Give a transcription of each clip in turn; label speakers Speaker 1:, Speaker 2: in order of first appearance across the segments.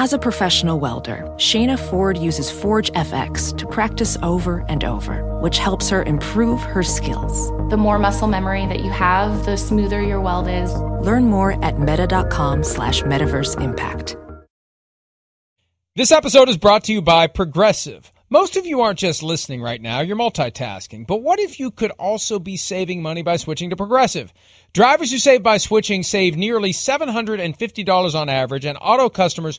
Speaker 1: As a professional welder, Shayna Ford uses Forge FX to practice over and over, which helps her improve her skills.
Speaker 2: The more muscle memory that you have, the smoother your weld is.
Speaker 1: Learn more at meta.com slash metaverse impact.
Speaker 3: This episode is brought to you by Progressive. Most of you aren't just listening right now, you're multitasking. But what if you could also be saving money by switching to Progressive? Drivers who save by switching save nearly $750 on average, and auto customers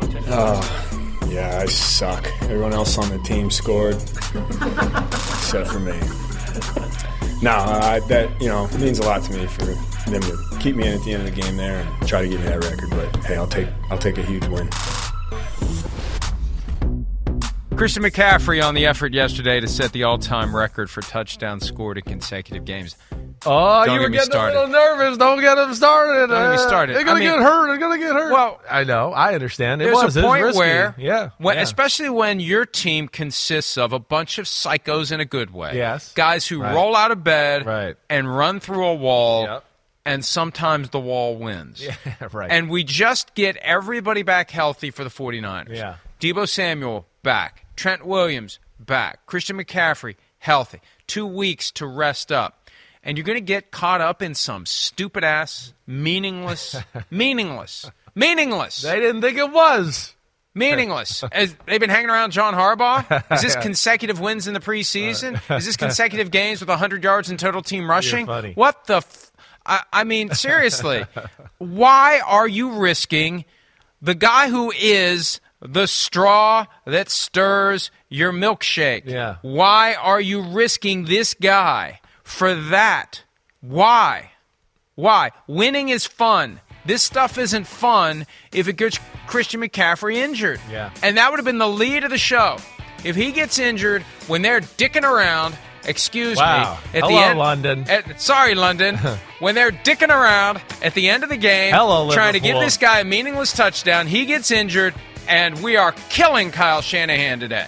Speaker 4: Oh, yeah, I suck. Everyone else on the team scored, except for me. No, that you know means a lot to me for them to keep me in at the end of the game there and try to get me that record. But hey, I'll take I'll take a huge win.
Speaker 3: Christian McCaffrey on the effort yesterday to set the all-time record for touchdowns scored in consecutive games.
Speaker 5: Oh,
Speaker 3: Don't
Speaker 5: you were
Speaker 3: get
Speaker 5: getting
Speaker 3: started.
Speaker 5: a little nervous. Don't get him started.
Speaker 3: Don't get me started.
Speaker 5: They're gonna
Speaker 3: I mean-
Speaker 5: get hurt. They're gonna get hurt.
Speaker 3: Well,
Speaker 5: I know. I understand. It
Speaker 3: There's
Speaker 5: was.
Speaker 3: a
Speaker 5: It was
Speaker 3: point
Speaker 5: risky.
Speaker 3: where,
Speaker 5: yeah,
Speaker 3: when,
Speaker 5: yeah.
Speaker 3: especially when your team consists of a bunch of psychos in a good way,
Speaker 5: Yes.
Speaker 3: guys who
Speaker 5: Right.
Speaker 3: roll out of bed
Speaker 5: Right.
Speaker 3: and run through a wall,
Speaker 5: Yep.
Speaker 3: and sometimes the wall wins.
Speaker 5: Yeah, right.
Speaker 3: And we just get everybody back healthy for the 49ers.
Speaker 5: Yeah.
Speaker 3: Deebo Samuel back, Trent Williams back, Christian McCaffrey healthy. Two weeks to rest up. And you're going to get caught up in some stupid ass, meaningless, meaningless, meaningless.
Speaker 5: they didn't think it was.
Speaker 3: Meaningless. As they've been hanging around John Harbaugh. Is this consecutive wins in the preseason? Uh, is this consecutive games with 100 yards in total team rushing? What the? F- I, I mean, seriously, why are you risking the guy who is the straw that stirs your milkshake?
Speaker 5: Yeah.
Speaker 3: Why are you risking this guy for that? Why? Why? Winning is fun. This stuff isn't fun if it gets Christian McCaffrey injured.
Speaker 5: Yeah.
Speaker 3: And that would have been the lead of the show. If he gets injured when they're dicking around, excuse
Speaker 5: Wow.
Speaker 3: me, at the
Speaker 5: Hello,
Speaker 3: end,
Speaker 5: London.
Speaker 3: at- sorry, London. when they're dicking around at the end of the game,
Speaker 5: Hello,
Speaker 3: trying to give this guy a meaningless touchdown, he gets injured, and we are killing Kyle Shanahan today.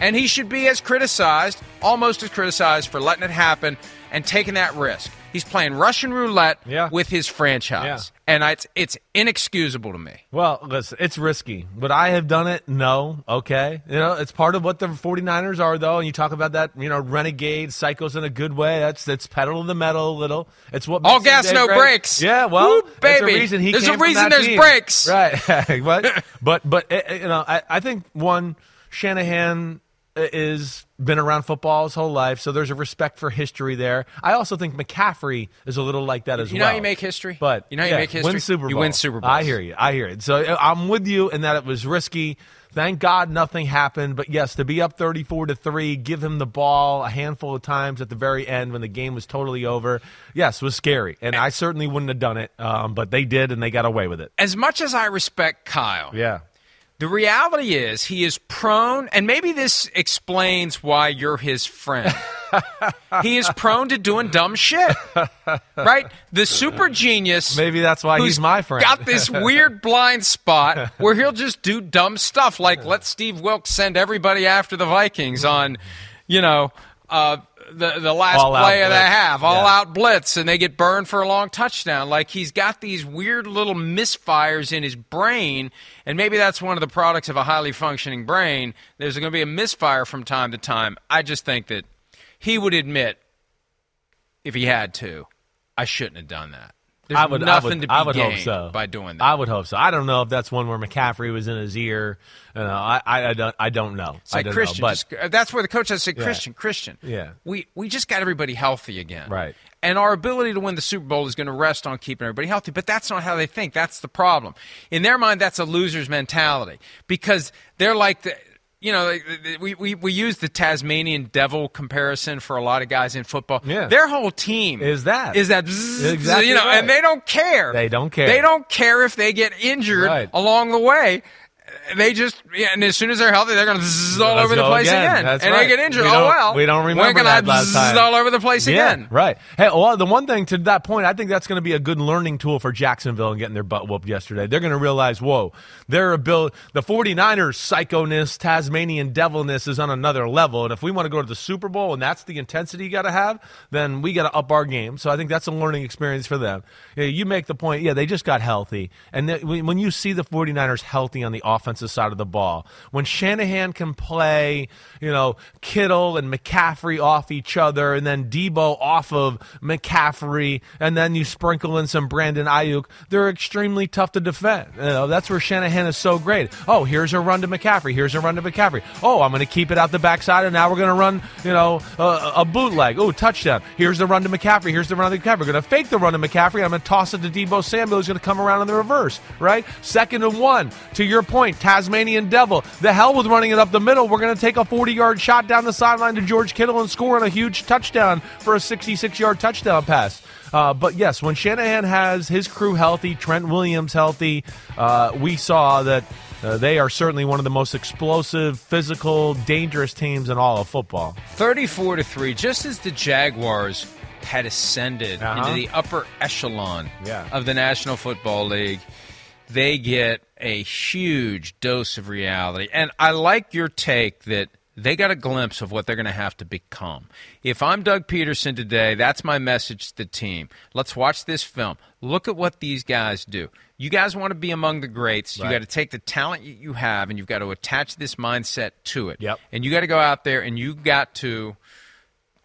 Speaker 3: And he should be as criticized, almost as criticized, for letting it happen and taking that risk. He's playing Russian roulette
Speaker 5: Yeah.
Speaker 3: with his franchise, and it's it's inexcusable to me.
Speaker 5: Well, listen, it's risky. Would I have done it? No. Okay. You know, it's part of what the 49ers are, though. And you talk about that, you know, renegade psychos in a good way. That's that's pedal to the metal a little. It's what
Speaker 3: All gas, no
Speaker 5: great.
Speaker 3: brakes.
Speaker 5: Yeah, well,
Speaker 3: Woo, baby.
Speaker 5: a reason he
Speaker 3: There's a reason there's
Speaker 5: team.
Speaker 3: brakes.
Speaker 5: Right. but but but uh, you know, I, I think one Shanahan is been around football his whole life, so there's a respect for history there. I also think McCaffrey is a little like that as well.
Speaker 3: You know you make history?
Speaker 5: But
Speaker 3: You know how you make history?
Speaker 5: Win Super
Speaker 3: You
Speaker 5: Bowl.
Speaker 3: win Super
Speaker 5: Bowl.
Speaker 3: I
Speaker 5: hear you. I hear it. So uh, I'm with you in that it was risky. Thank God nothing happened. But yes, to be up 34 to three, give him the ball a handful of times at the very end when the game was totally over. Yes, was scary, and I certainly wouldn't have done it. Um, but they did, and they got away with it.
Speaker 3: As much as I respect Kyle,
Speaker 5: Yeah.
Speaker 3: The reality is he is prone, and maybe this explains why you're his friend. he is prone to doing dumb shit, right? The super genius.
Speaker 5: Maybe that's why he's my friend.
Speaker 3: Got this weird blind spot where he'll just do dumb stuff, like let Steve Wilks send everybody after the Vikings on, you know, uh, the the last
Speaker 5: All
Speaker 3: play of the half, all
Speaker 5: Yeah.
Speaker 3: out blitz, and they get burned for a long touchdown. Like he's got these weird little misfires in his brain, and maybe that's one of the products of a highly functioning brain. There's going to be a misfire from time to time. I just think that he would admit, if he had to, I shouldn't have done that.
Speaker 2: There's
Speaker 5: I would,
Speaker 2: nothing
Speaker 5: I would,
Speaker 2: to be
Speaker 5: I would hope so.
Speaker 2: by doing that.
Speaker 5: I would hope so. I don't know if that's one where McCaffrey was in his ear. You know, I, I, I don't, I don't know. I don't
Speaker 3: Christian.
Speaker 5: know, but
Speaker 3: just- uh, that's where the coach has said say, Christian, Christian.
Speaker 5: Yeah.
Speaker 3: We we just got everybody healthy again.
Speaker 5: Right.
Speaker 3: And our ability to win the Super Bowl is going to rest on keeping everybody healthy. But that's not how they think. That's the problem. In their mind, that's a loser's mentality because they're like the. You know, we, we, we use the Tasmanian devil comparison for a lot of guys in football.
Speaker 5: Yeah.
Speaker 3: Their whole team
Speaker 5: Is that.
Speaker 3: is that bzzz,
Speaker 5: Exactly
Speaker 3: you know,
Speaker 5: right.
Speaker 3: and they don't care.
Speaker 5: They don't care.
Speaker 3: They don't care if they get injured
Speaker 5: Right.
Speaker 3: along the way. They just yeah, and as soon as they're healthy, they're going to zzz all
Speaker 5: Let's
Speaker 3: over the place
Speaker 5: again.
Speaker 3: again, and
Speaker 5: right.
Speaker 3: they get injured.
Speaker 5: We
Speaker 3: oh well,
Speaker 5: we don't remember
Speaker 3: I
Speaker 5: that last time.
Speaker 3: all over the place
Speaker 5: Yeah,
Speaker 3: again.
Speaker 5: right. Hey, well, the one thing to that point, I think that's going to be a good learning tool for Jacksonville and getting their butt whooped yesterday. They're going to realize, whoa, their ability, the 49ers psychoness, Tasmanian devilness is on another level. And if we want to go to the Super Bowl and that's the intensity you got to have, then we got to up our game. So I think that's a learning experience for them. Yeah, you make the point, yeah, they just got healthy. And th- when you see the 49ers healthy on the offensive side of the ball, when Shanahan can play, you know, Kittle and McCaffrey off each other, and then Deebo off of McCaffrey, and then you sprinkle in some Brandon Aiyuk, they're extremely tough to defend. You know, that's where Shanahan is so great. Oh, here's a run to McCaffrey. Here's a run to McCaffrey. Oh, I'm going to keep it out the backside, and now we're going to run, you know, a, a bootleg. Oh, touchdown. Here's the run to McCaffrey. Here's the run to McCaffrey. We're going to fake the run to McCaffrey. I'm going to toss it to Deebo Samuel. Who's going to come around in the reverse, right? Second and one. To your point, Tasmanian Devil. The hell with running it up the middle. We're going to take a 40 yard shot down the sideline to George Kittle and score on a huge touchdown for a 66 yard touchdown pass. Uh, but yes, when Shanahan has his crew healthy, Trent Williams healthy, uh, we saw that uh, they are certainly one of the most explosive, physical, dangerous teams in all of football.
Speaker 3: 34 to 3, just as the Jaguars had ascended
Speaker 5: Uh-huh.
Speaker 3: into the upper echelon
Speaker 5: Yeah.
Speaker 3: of the National Football League, they get a huge dose of reality. And I like your take that they got a glimpse of what they're going to have to become. If I'm Doug Pederson today, that's my message to the team. Let's watch this film. Look at what these guys do. You guys want to be among the greats. You got to take the talent you- you have and you've got to attach this mindset to it.
Speaker 5: Yep.
Speaker 3: And you got to go out there and you got to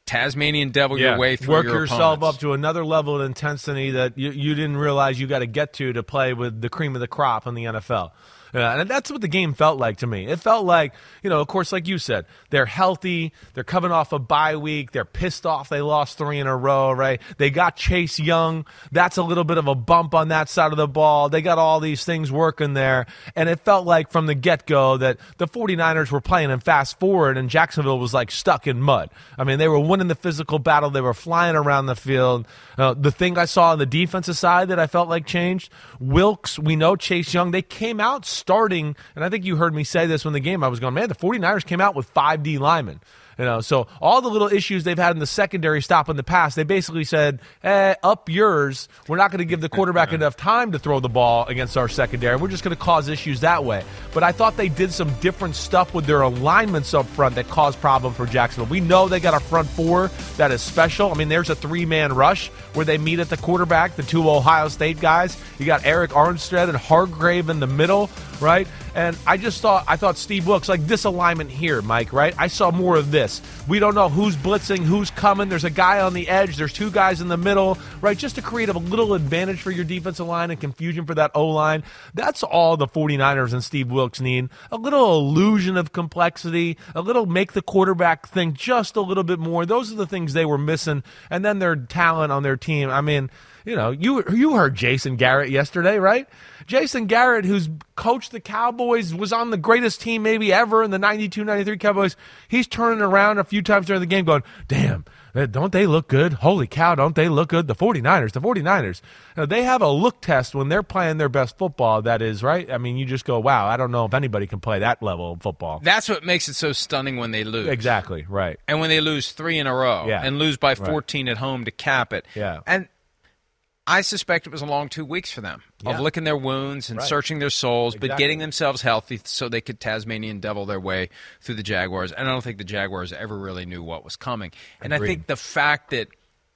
Speaker 3: Tasmanian devil your way through
Speaker 5: Work
Speaker 3: your
Speaker 5: yourself
Speaker 3: opponents.
Speaker 5: up to another level of intensity that you, you didn't realize you got to get to to play with the cream of the crop in the NFL. Yeah, and that's what the game felt like to me. It felt like, you know, of course, like you said, they're healthy. They're coming off a bye week. They're pissed off they lost three in a row, right? They got Chase Young. That's a little bit of a bump on that side of the ball. They got all these things working there. And it felt like from the get go that the 49ers were playing in fast forward and Jacksonville was like stuck in mud. I mean, they were winning the physical battle. They were flying around the field. Uh, the thing I saw on the defensive side that I felt like changed Wilks, we know Chase Young, they came out starting, and I think you heard me say this when the game I was going, man, the 49ers came out with five D linemen. You know, so all the little issues they've had in the secondary stop in the past, they basically said, eh, up yours. We're not going to give the quarterback enough time to throw the ball against our secondary. We're just going to cause issues that way. But I thought they did some different stuff with their alignments up front that caused problems for Jacksonville. We know they got a front four that is special. I mean, there's a three man rush where they meet at the quarterback, the two Ohio State guys. You got Arik Armstead and Hargrave in the middle, right? And I just thought I thought Steve Wilks like this alignment here, Mike, right? I saw more of this. We don't know who's blitzing, who's coming. There's a guy on the edge, there's two guys in the middle, right? Just to create a little advantage for your defensive line and confusion for that O line. That's all the 49ers and Steve Wilks need. A little illusion of complexity, a little make the quarterback think just a little bit more. Those are the things they were missing. And then their talent on their team. I mean, you know, you you heard Jason Garrett yesterday, right? Jason Garrett, who's coached the Cowboys, was on the greatest team maybe ever in the 92 93 Cowboys. He's turning around a few times during the game going, damn, eh, don't they look good? Holy cow, don't they look good? The 49ers, the 49ers. Now, they have a look test when they're playing their best football, that is, right? I mean, you just go, wow, I don't know if anybody can play that level of football.
Speaker 3: That's what makes it so stunning when they lose.
Speaker 5: Exactly, right.
Speaker 3: And when they lose three in a row
Speaker 5: Yeah.
Speaker 3: and lose by
Speaker 5: Right.
Speaker 3: 14 at home to cap it.
Speaker 5: Yeah.
Speaker 3: And I suspect it was a long two weeks for them
Speaker 5: Yeah.
Speaker 3: of licking their wounds and
Speaker 5: Right.
Speaker 3: searching their souls, but getting themselves healthy so they could Tasmanian devil their way through the Jaguars. And I don't think the Jaguars ever really knew what was coming. And I think the fact that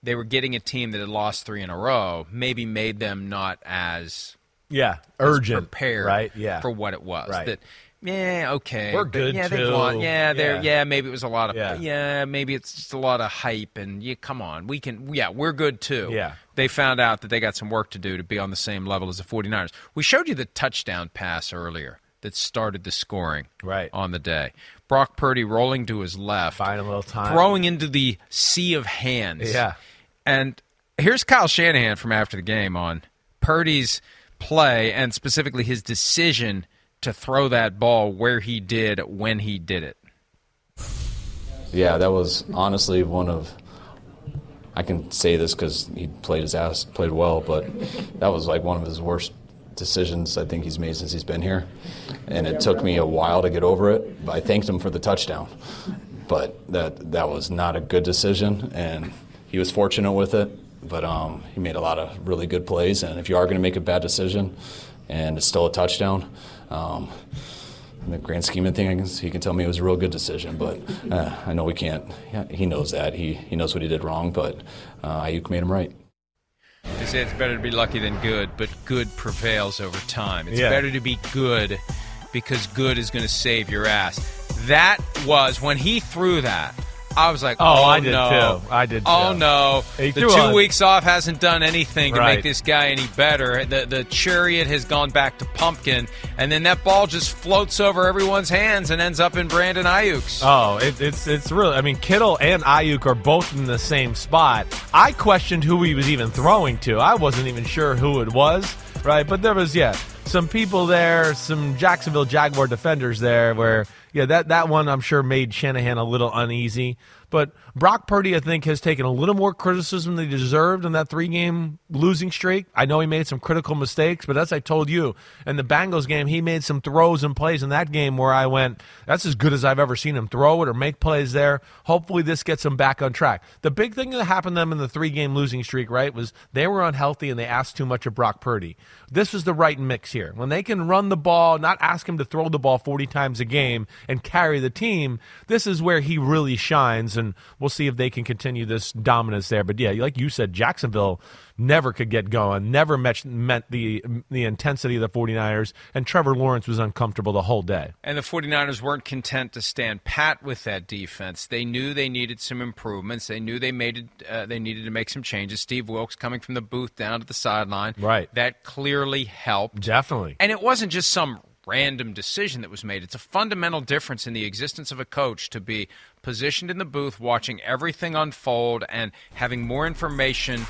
Speaker 3: they were getting a team that had lost three in a row maybe made them not as
Speaker 5: Yeah, urgent,
Speaker 3: prepared,
Speaker 5: right? Yeah,
Speaker 3: for what it was.
Speaker 5: Right.
Speaker 3: That yeah, okay,
Speaker 5: We're good,
Speaker 3: Yeah, they
Speaker 5: too.
Speaker 3: won. Yeah, they're
Speaker 5: Yeah.
Speaker 3: yeah. Maybe it was a lot of
Speaker 5: Yeah.
Speaker 3: yeah. Maybe it's just a lot of hype and yeah. Come on, we can. Yeah, we're good too.
Speaker 5: Yeah.
Speaker 3: They found out that they got some work to do to be on the same level as the 49ers. We showed you the touchdown pass earlier that started the scoring
Speaker 5: Right.
Speaker 3: on the day. Brock Purdy rolling to his left,
Speaker 5: Buying a little time.
Speaker 3: throwing into the sea of hands.
Speaker 5: Yeah.
Speaker 3: And here's Kyle Shanahan from after the game on Purdy's play and specifically his decision to throw that ball where he did when he did it.
Speaker 6: Yeah, that was honestly one of. I can say this because he played his ass, played well, but that was like one of his worst decisions I think he's made since he's been here. And it took me a while to get over it. I thanked him for the touchdown, but that that was not a good decision, and he was fortunate with it. But um, he made a lot of really good plays, and if you are going to make a bad decision, and it's still a touchdown. Um, in the grand scheme of things, he can tell me it was a real good decision, but uh, I know we can't. yeah, He knows that. He he knows what he did wrong, but uh, Aiyuk made him right.
Speaker 3: They say it's better to be lucky than good, but good prevails over time. It's
Speaker 5: Yeah.
Speaker 3: better to be good because good is going to save your ass. That was when he threw that. I was like,
Speaker 5: Oh,
Speaker 3: oh,
Speaker 5: I did
Speaker 3: no.
Speaker 5: too. I did
Speaker 3: Oh no, the two
Speaker 5: a-
Speaker 3: weeks off hasn't done anything to
Speaker 5: Right.
Speaker 3: make this guy any better. The the chariot has gone back to pumpkin, and then that ball just floats over everyone's hands and ends up in Brandon Aiyuk's.
Speaker 5: Oh, it, it's it's really. I mean, Kittle and Aiyuk are both in the same spot. I questioned who he was even throwing to. I wasn't even sure who it was, right? But there was, yeah, some people there, some Jacksonville Jaguar defenders there. Where, yeah, that that one I'm sure made Shanahan a little uneasy. But Brock Purdy, I think, has taken a little more criticism than he deserved in that three game losing streak. I know he made some critical mistakes, but as I told you, in the Bengals game, he made some throws and plays in that game where I went, that's as good as I've ever seen him throw it or make plays there. Hopefully, this gets him back on track. The big thing that happened to them in the three game losing streak, right, was they were unhealthy and they asked too much of Brock Purdy. This was the right mix here. When they can run the ball, not ask him to throw the ball 40 times a game and carry the team, this is where he really shines. And we'll see if they can continue this dominance there. But yeah, like you said, Jacksonville never could get going, never met, met the, the intensity of the 49ers, and Trevor Lawrence was uncomfortable the whole day.
Speaker 3: And the 49ers weren't content to stand pat with that defense. They knew they needed some improvements. They knew they made it, uh, they needed to make some changes. Steve Wilks coming from the booth down to the sideline.
Speaker 5: Right.
Speaker 3: That clearly helped.
Speaker 5: Definitely.
Speaker 3: And it wasn't just some random decision that was made. It's a fundamental difference in the existence of a coach to be positioned in the booth, watching everything unfold, and having more information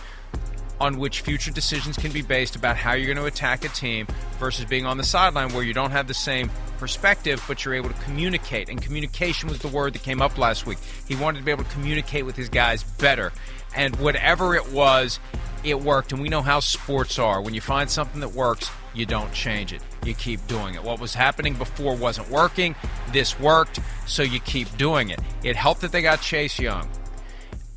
Speaker 3: on which future decisions can be based about how you're going to attack a team versus being on the sideline where you don't have the same perspective, but you're able to communicate. And communication was the word that came up last week. He wanted to be able to communicate with his guys better. And whatever it was, it worked. And we know how sports are. When you find something that works, you don't change it. You keep doing it. What was happening before wasn't working. This worked, so you keep doing it. It helped that they got Chase Young.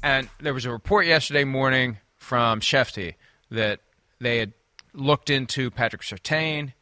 Speaker 3: And there was a report yesterday morning from Schefty that they had looked into Patrick Surtain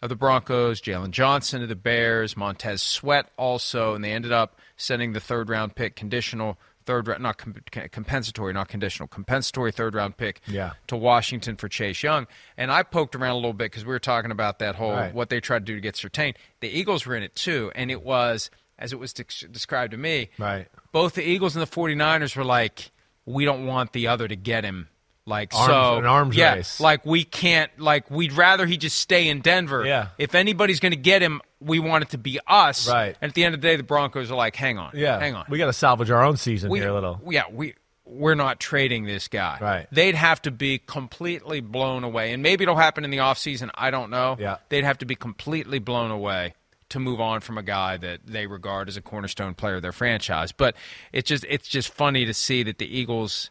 Speaker 3: of the Broncos, Jaylon Johnson of the Bears, Montez Sweat also, and they ended up sending the third round pick conditional third round not com- compensatory not conditional compensatory third round pick
Speaker 5: Yeah.
Speaker 3: to Washington for Chase Young and I poked around a little bit because we were talking about that whole
Speaker 5: Right.
Speaker 3: what they tried to do to get Surtain the Eagles were in it too and it was as it was de- described to me
Speaker 5: Right.
Speaker 3: both the Eagles and the 49ers were like, we don't want the other to get him. Like
Speaker 5: Arms-
Speaker 3: so,
Speaker 5: an arms
Speaker 3: yeah,
Speaker 5: race.
Speaker 3: like we can't. Like we'd rather he just stay in Denver.
Speaker 5: Yeah.
Speaker 3: If anybody's going to get him, we want it to be us.
Speaker 5: Right.
Speaker 3: And at the end of the day, the Broncos are like, hang on,
Speaker 5: Yeah.
Speaker 3: hang on,
Speaker 5: We got to salvage our own season
Speaker 3: we,
Speaker 5: here a little.
Speaker 3: Yeah, we we're not trading this guy.
Speaker 5: Right.
Speaker 3: They'd have to be completely blown away, and maybe it'll happen in the offseason. I don't know.
Speaker 5: Yeah.
Speaker 3: They'd have to be completely blown away to move on from a guy that they regard as a cornerstone player of their franchise. But it's just it's just funny to see that the Eagles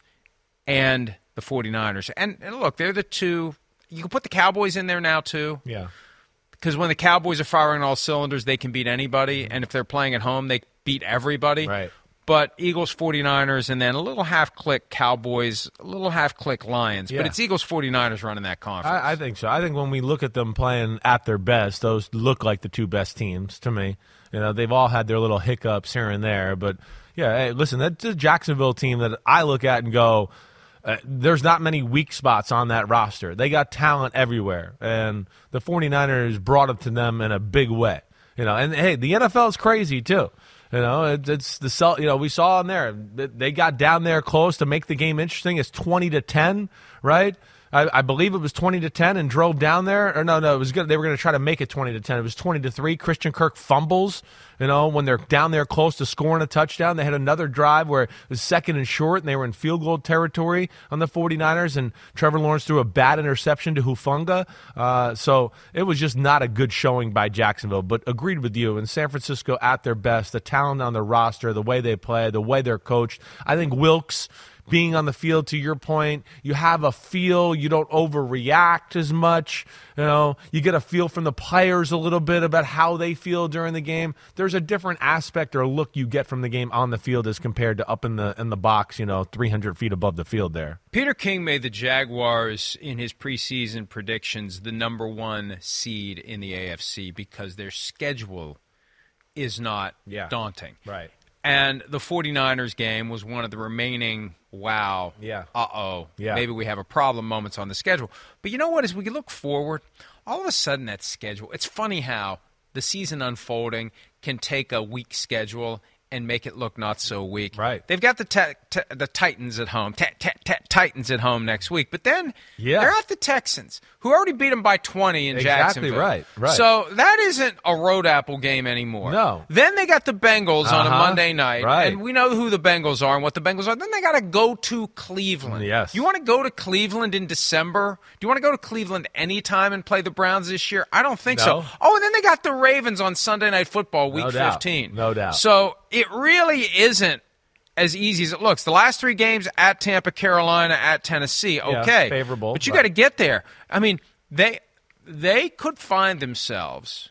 Speaker 3: and the 49ers and, and look, they're the two you can put the Cowboys in there now too
Speaker 5: Yeah.
Speaker 3: because when the Cowboys are firing all cylinders, they can beat anybody. Mm-hmm. And if they're playing at home, they beat everybody.
Speaker 5: Right.
Speaker 3: But Eagles, 49ers, and then a little half click Cowboys, a little half click Lions.
Speaker 5: Yeah.
Speaker 3: But it's Eagles, 49ers running that conference.
Speaker 5: I, I think so. I think when we look at them playing at their best, those look like the two best teams to me. You know, they've all had their little hiccups here and there, but yeah, hey, listen, that's a Jacksonville team that I look at and go, uh, there's not many weak spots on that roster. They got talent everywhere, and the 49ers brought it to them in a big way. You know, and hey, the NFL is crazy too. You know, it, it's the sell. You know, we saw in there they got down there close to make the game interesting. It's twenty to ten, right? I, I, believe it was 20 to 10 and drove down there. Or no, no, it was good. They were going to try to make it 20 to 10. It was 20 to 3. Christian Kirk fumbles, you know, when they're down there close to scoring a touchdown. They had another drive where it was second and short and they were in field goal territory on the 49ers and Trevor Lawrence threw a bad interception to Hufanga. Uh, so it was just not a good showing by Jacksonville, but agreed with you. And San Francisco at their best, the talent on the roster, the way they play, the way they're coached. I think Wilks being on the field to your point you have a feel you don't overreact as much you know? You get a feel from the players a little bit about how they feel during the game. There's a different aspect or look you get from the game on the field as compared to up in the in the box you know 300 feet above the field there.
Speaker 3: Peter king made the jaguars in his preseason predictions the number one seed in the afc because their schedule is not
Speaker 5: yeah.
Speaker 3: daunting.
Speaker 5: Right
Speaker 3: and the 49ers game was one of the remaining wow,
Speaker 5: yeah,
Speaker 3: uh oh,
Speaker 5: yeah.
Speaker 3: maybe we have a problem moments on the schedule. But you know what? As we look forward, all of a sudden that schedule, it's funny how the season unfolding can take a weak schedule and make it look not so weak.
Speaker 5: Right.
Speaker 3: They've got the te- te- the Titans at home, te- Titans at home next week, but then
Speaker 5: yeah.
Speaker 3: they're at the Texans, who already beat them by 20 in
Speaker 5: exactly
Speaker 3: Jacksonville.
Speaker 5: right, right.
Speaker 3: So that isn't a road apple game anymore.
Speaker 5: No.
Speaker 3: Then they got the Bengals
Speaker 5: uh-huh.
Speaker 3: on a Monday night,
Speaker 5: right.
Speaker 3: and we know who the Bengals are and what the Bengals are. Then they got to go to Cleveland.
Speaker 5: Yes.
Speaker 3: You want to go to Cleveland in December? Do you want to go to Cleveland anytime and play the Browns this year? I don't think
Speaker 5: no.
Speaker 3: so. Oh, and then they got the Ravens on Sunday Night Football, Week
Speaker 5: no
Speaker 3: 15.
Speaker 5: No doubt.
Speaker 3: So it really isn't as easy as it looks. The last three games at Tampa, Carolina, at Tennessee, okay,
Speaker 5: yeah, favorable,
Speaker 3: but you got to get there. I mean, they they could find themselves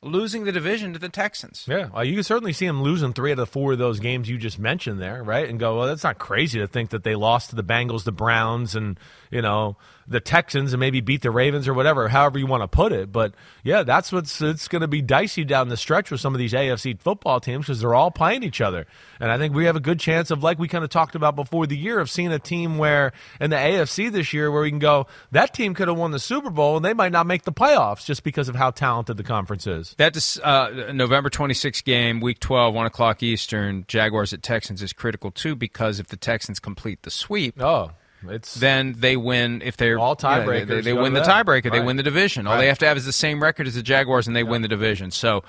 Speaker 3: losing the division to the Texans.
Speaker 5: Yeah, well, you can certainly see them losing three out of four of those games you just mentioned there, right? And go, well, that's not crazy to think that they lost to the Bengals, the Browns, and you know the Texans, and maybe beat the Ravens or whatever, however you want to put it. But yeah, that's what's it's going to be dicey down the stretch with some of these AFC football teams because they're all playing each other, and I think we have a good chance of, like we kind of talked about before the year, of seeing a team where in the AFC this year where we can go, that team could have won the Super Bowl and they might not make the playoffs just because of how talented the conference is.
Speaker 3: That's uh, November 26th game, Week 12, one o'clock Eastern. Jaguars at Texans is critical too because if the Texans complete the sweep,
Speaker 5: oh, it's
Speaker 3: then they win. If they're
Speaker 5: all tiebreakers,
Speaker 3: you know, they, they win the
Speaker 5: that.
Speaker 3: tiebreaker.
Speaker 5: Right.
Speaker 3: They win the division. All
Speaker 5: Right.
Speaker 3: they have to have is the same record as the Jaguars, and they win the division. So.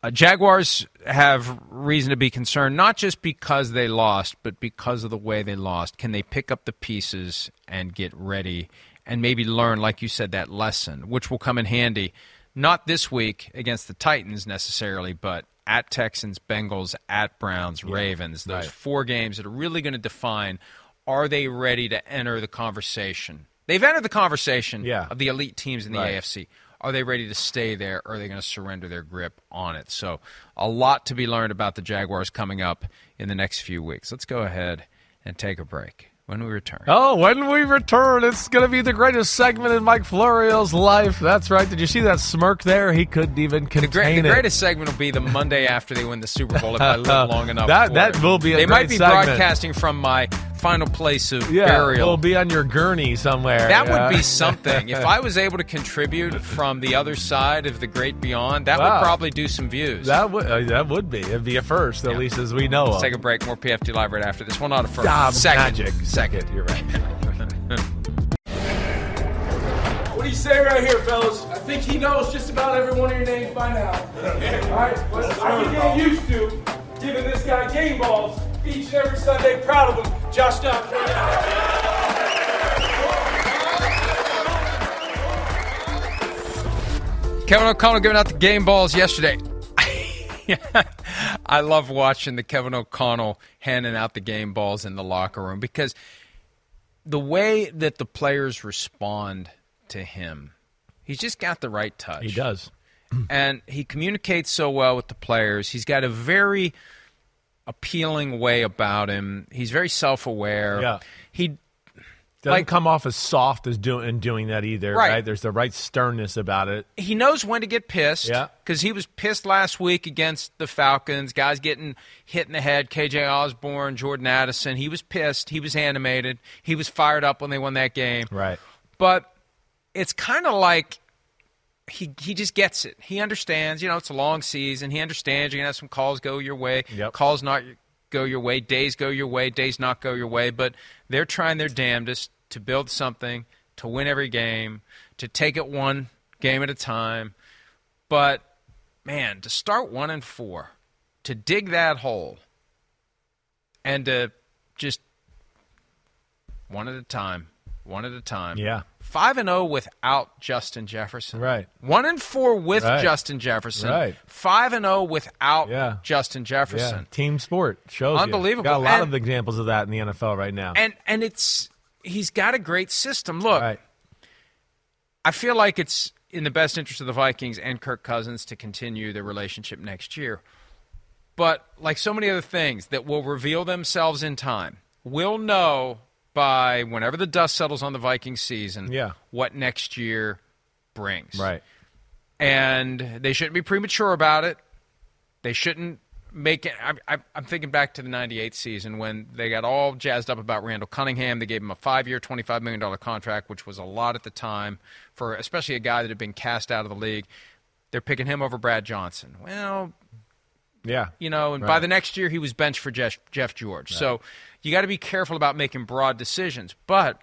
Speaker 3: Uh, Jaguars have reason to be concerned, not just because they lost, but because of the way they lost. Can they pick up the pieces and get ready and maybe learn, like you said, that lesson, which will come in handy, not this week against the Titans necessarily, but at Texans, Bengals, at Browns, Ravens. Those
Speaker 5: right.
Speaker 3: four games that are really going to define are they ready to enter the conversation? They've entered the conversation
Speaker 5: Yeah.
Speaker 3: of the elite teams in the
Speaker 5: Right.
Speaker 3: AFC. Are they ready to stay there or are they going to surrender their grip on it? So, a lot to be learned about the Jaguars coming up in the next few weeks. Let's go ahead and take a break. When we return.
Speaker 5: Oh, when we return, it's going to be the greatest segment in Mike Florio's life. That's right. Did you see that smirk there? He couldn't even
Speaker 3: The,
Speaker 5: contain
Speaker 3: the
Speaker 5: it.
Speaker 3: greatest segment will be the Monday after they win the Super Bowl if I live long enough.
Speaker 5: That- that
Speaker 3: it.
Speaker 5: will be a
Speaker 3: They might be
Speaker 5: segment.
Speaker 3: broadcasting from my final place of
Speaker 5: yeah,
Speaker 3: burial.
Speaker 5: we'll be on your gurney somewhere.
Speaker 3: That
Speaker 5: yeah.
Speaker 3: would be something. if I was able to contribute from the other side of the great beyond, that
Speaker 5: Wow.
Speaker 3: would probably do some views.
Speaker 5: That would uh, that would be. It'd be a first, at
Speaker 3: Yeah.
Speaker 5: least as we know
Speaker 3: Let's
Speaker 5: of.
Speaker 3: take a break. More PFT Live right after this. Well, not a first.
Speaker 5: Ah,
Speaker 3: Second.
Speaker 5: magic.
Speaker 3: Second.
Speaker 5: You're right.
Speaker 7: What do you say right here, fellas? I think he knows just about every one of your names by now. All right, well, I can get used to giving this guy game balls each and every Sunday. Proud of him, Josh Dobbs.
Speaker 3: Kevin O'Connell giving out the game balls yesterday. I love watching the Kevin O'Connell handing out the game balls in the locker room because the way that the players respond to him, he's just got the right touch.
Speaker 5: he does.
Speaker 3: and he communicates so well with the players. He's got a very appealing way about him. He's very self-aware.
Speaker 5: Yeah.
Speaker 3: He
Speaker 5: Doesn't
Speaker 3: Like-
Speaker 5: come off as soft as doing and doing that either,
Speaker 3: Right.
Speaker 5: right. There's the right sternness about it.
Speaker 3: he knows when to get pissed.
Speaker 5: Yeah.
Speaker 3: Because he was pissed last week against the Falcons. Guys getting hit in the head. KJ Osborne, Jordan Addison. He was pissed. He was animated. He was fired up when they won that game.
Speaker 5: Right.
Speaker 3: But it's kind of like he he just gets it. He understands. You know, it's a long season. He understands. You're gonna have some calls go your way.
Speaker 5: Yep.
Speaker 3: Calls not go your way. Days go your way. Days not go your way. But they're trying their damnedest to build something, to win every game, to take it one game at a time. But man, to start one and four, to dig that hole, and to just one at a time, one at a time.
Speaker 5: Yeah.
Speaker 3: Five and zero without Justin Jefferson.
Speaker 5: Right.
Speaker 3: One and four with
Speaker 5: Right.
Speaker 3: Justin Jefferson.
Speaker 5: Right.
Speaker 3: Five and zero without
Speaker 5: Yeah.
Speaker 3: Justin Jefferson.
Speaker 5: Yeah. Team sport shows you.
Speaker 3: Unbelievable.
Speaker 5: Got a lot
Speaker 3: And-
Speaker 5: of examples of that in the NFL right now.
Speaker 3: And and it's he's got a great system. Look,
Speaker 5: right.
Speaker 3: I feel like it's in the best interest of the Vikings and Kirk Cousins to continue the relationship next year. But like so many other things that will reveal themselves in time, we'll know by whenever the dust settles on the Viking season
Speaker 5: Yeah.
Speaker 3: what next year brings.
Speaker 5: Right.
Speaker 3: and they shouldn't be premature about it. They shouldn't make it. I, I, I'm thinking back to the '98 season when they got all jazzed up about Randall Cunningham. They gave him a five-year, $25 million contract, which was a lot at the time for especially a guy that had been cast out of the league. They're picking him over Brad Johnson. Well,
Speaker 5: Yeah.
Speaker 3: you know, and by the next year he was benched for Jeff, Jeff George. So you got to be careful about making broad decisions. But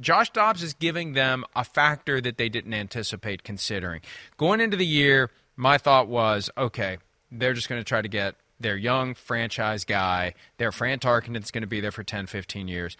Speaker 3: Josh Dobbs is giving them a factor that they didn't anticipate considering. Going into the year, my thought was, okay, they're just going to try to get their young franchise guy, their Fran Tarkenton's going to be there for 10, 15 years.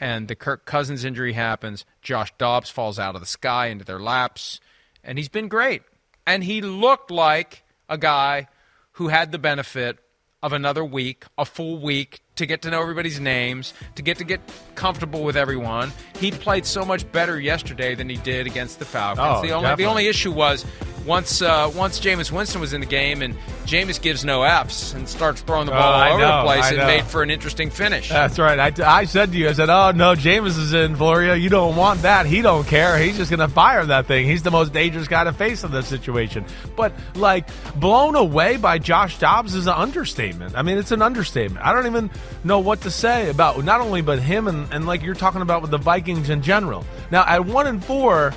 Speaker 3: And the Kirk Cousins injury happens. Josh Dobbs falls out of the sky into their laps. And he's been great. And he looked like a guy who had the benefit of another week, a full week, to get to know everybody's names, to get to get comfortable with everyone. He played so much better yesterday than he did against the Falcons.
Speaker 5: Oh,
Speaker 3: the only
Speaker 5: definitely.
Speaker 3: the only issue was once uh, once Jameis Winston was in the game and Jameis gives no Fs and starts throwing the
Speaker 5: Oh,
Speaker 3: ball all over
Speaker 5: know,
Speaker 3: the place, it made for an interesting finish.
Speaker 5: That's right. I, I said to you, I said, "Oh no, Jameis is in Florida. You don't want that. He don't care. He's just going to fire that thing. He's the most dangerous guy to face in this situation." But like blown away by Josh Dobbs is an understatement. I mean, it's an understatement. I don't even know what to say about not only but him and, and like you're talking about with the Vikings in general. Now at one and four.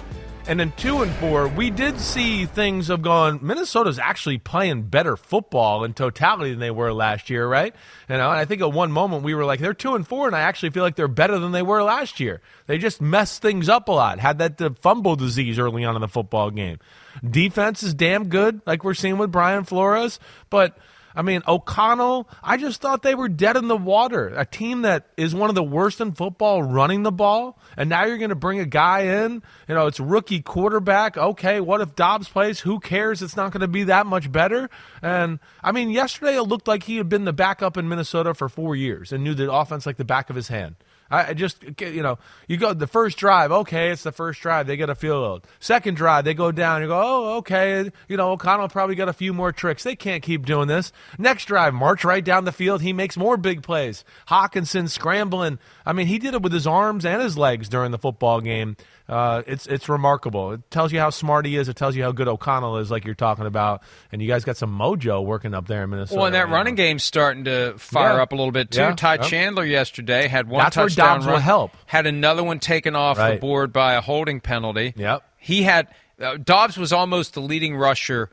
Speaker 5: And then two and four, we did see things of going. Minnesota's actually playing better football in totality than they were last year, right? You know, and I think at one moment we were like, they're two and four, and I actually feel like they're better than they were last year. They just messed things up a lot. Had that fumble disease early on in the football game. Defense is damn good, like we're seeing with Brian Flores, but. I mean, O'Connell, I just thought they were dead in the water. A team that is one of the worst in football running the ball, and now you're going to bring a guy in. You know, it's rookie quarterback. Okay, what if Dobbs plays? Who cares? It's not going to be that much better. And I mean, yesterday it looked like he had been the backup in Minnesota for four years and knew the offense like the back of his hand. I just, you know, you go the first drive, okay, it's the first drive. They get a field goal. Second drive, they go down. You go, oh, okay. You know, O'Connell probably got a few more tricks. They can't keep doing this. Next drive, march right down the field. He makes more big plays. Hockenson scrambling. I mean, he did it with his arms and his legs during the football game. Uh, it's it's remarkable. It tells you how smart he is. It tells you how good O'Connell is, like you're talking about. And you guys got some mojo working up there in Minnesota.
Speaker 3: Well, and that running
Speaker 5: now.
Speaker 3: game's starting to fire
Speaker 5: Yeah.
Speaker 3: up a little bit too.
Speaker 5: Yeah.
Speaker 3: Ty
Speaker 5: Yep.
Speaker 3: Chandler yesterday had one
Speaker 5: That's where
Speaker 3: touchdown
Speaker 5: Dobbs will help.
Speaker 3: had another one taken off the board by a holding penalty.
Speaker 5: Yep.
Speaker 3: He had uh, Dobbs was almost the leading rusher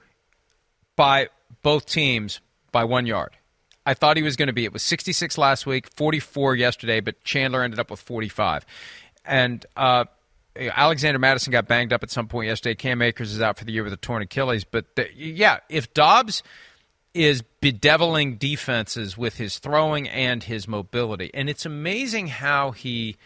Speaker 3: by both teams by one yard. I thought he was going to be. It was 66 last week, 44 yesterday, but Chandler ended up with 45. And uh, Alexander Mattison got banged up at some point yesterday. Cam Akers is out for the year with a torn Achilles. But the, yeah, if Dobbs is bedeviling defenses with his throwing and his mobility, and it's amazing how he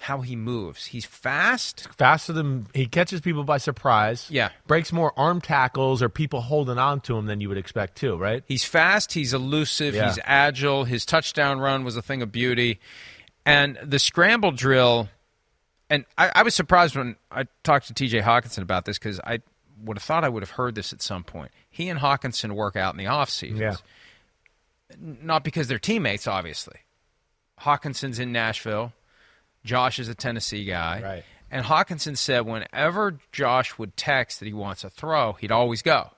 Speaker 3: how he moves. He's fast.
Speaker 5: faster than he catches people by surprise.
Speaker 3: Yeah.
Speaker 5: breaks more arm tackles or people holding on to him than you would expect too. Right?
Speaker 3: He's fast. He's elusive.
Speaker 5: Yeah.
Speaker 3: He's agile. His touchdown run was a thing of beauty, and the scramble drill. And I, I was surprised when I talked to T.J. Hockenson about this because I would have thought I would have heard this at some point. He and Hockenson work out in the off seasons.
Speaker 5: Yeah.
Speaker 3: not because they're teammates, obviously. Hockenson's in Nashville. Josh is a Tennessee guy.
Speaker 5: Right.
Speaker 3: And Hockenson said whenever Josh would text that he wants a throw, he'd always go.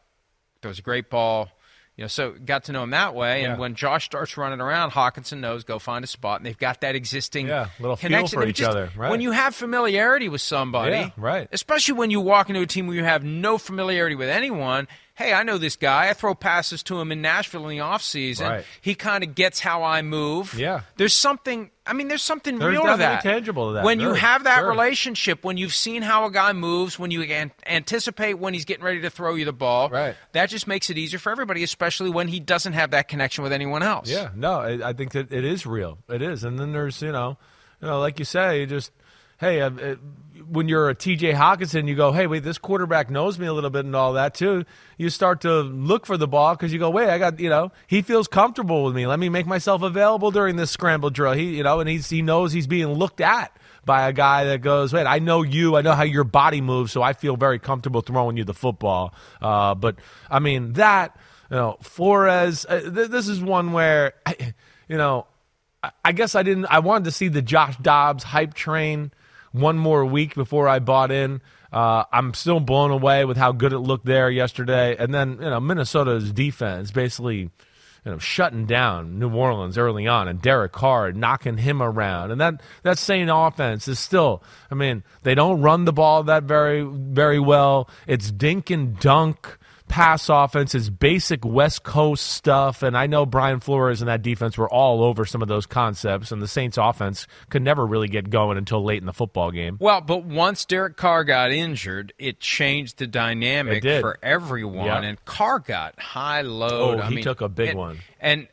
Speaker 3: There was a great ball. You know, so got to know him that way.
Speaker 5: Yeah.
Speaker 3: And when Josh starts running around, Hockenson knows go find a spot, and they've got that existing
Speaker 5: Yeah, little feel
Speaker 3: connection.
Speaker 5: for each
Speaker 3: just-
Speaker 5: other, right.
Speaker 3: When you have familiarity with somebody,
Speaker 5: Yeah, right.
Speaker 3: Especially when you walk into a team where you have no familiarity with anyone. Hey, I know this guy. I throw passes to him in Nashville in the offseason.
Speaker 5: Right.
Speaker 3: He kind of gets how I move.
Speaker 5: Yeah.
Speaker 3: There's something. I mean, there's something
Speaker 5: There's
Speaker 3: real to that.
Speaker 5: tangible to that.
Speaker 3: When you have that
Speaker 5: sure.
Speaker 3: relationship, when you've seen how a guy moves, when you an- anticipate when he's getting ready to throw you the ball,
Speaker 5: Right.
Speaker 3: that just makes it easier for everybody, especially when he doesn't have that connection with anyone else.
Speaker 5: Yeah, no, I, I think that it is real. It is, and then there's you know, you know, like you say, you just hey, uh, uh, when you're a T.J. Hockenson, you go, hey, wait, this quarterback knows me a little bit and all that too. You start to look for the ball because you go, wait, I got you know, he feels comfortable with me. Let me make myself available during this scramble drill. He, you know, and he's he knows he's being looked at by a guy that goes, wait, I know you, I know how your body moves, so I feel very comfortable throwing you the football. Uh, but I mean that, you know, Flores. Uh, th- this is one where, I, you know, I, I guess I didn't. I wanted to see the Josh Dobbs hype train one more week before I bought in. Uh, I'm still blown away with how good it looked there yesterday, and then you know Minnesota's defense basically you know, shutting down New Orleans early on, and Derek Carr knocking him around, and that that same offense is still. I mean, they don't run the ball that very very well. It's dink and dunk pass offense. It's basic West Coast stuff, and I know Brian Flores and that defense were all over some of those concepts, and the Saints offense could never really get going until late in the football game.
Speaker 3: Well, but once Derek Carr got injured, it changed the dynamic for everyone,
Speaker 5: Yeah.
Speaker 3: and Carr got high load.
Speaker 5: Oh,
Speaker 3: I
Speaker 5: he
Speaker 3: mean,
Speaker 5: took a big
Speaker 3: and-
Speaker 5: one.
Speaker 3: and.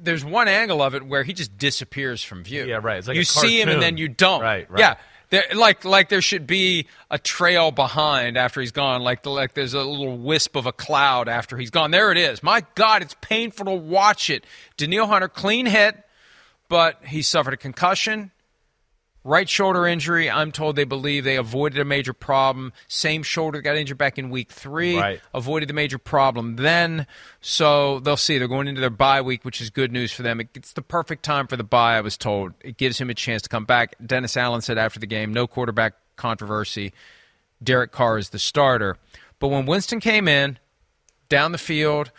Speaker 3: There's one angle of it where he just disappears from view.
Speaker 5: Yeah, right. It's like
Speaker 3: you see him and then you don't.
Speaker 5: Right, right.
Speaker 3: Yeah, there, like like there should be a trail behind after he's gone. Like like there's a little wisp of a cloud after he's gone. There it is. My God, it's painful to watch it. Danielle Hunter, clean hit, but he suffered a concussion. Right shoulder injury. I'm told they believe they avoided a major problem. Same shoulder got injured back in week three.
Speaker 5: Right.
Speaker 3: Avoided the major problem then. So they'll see. They're going into their bye week, which is good news for them. It's the perfect time for the bye, I was told. It gives him a chance to come back. Dennis Allen said after the game, no quarterback controversy. Derek Carr is the starter. But when Winston came in, down the field,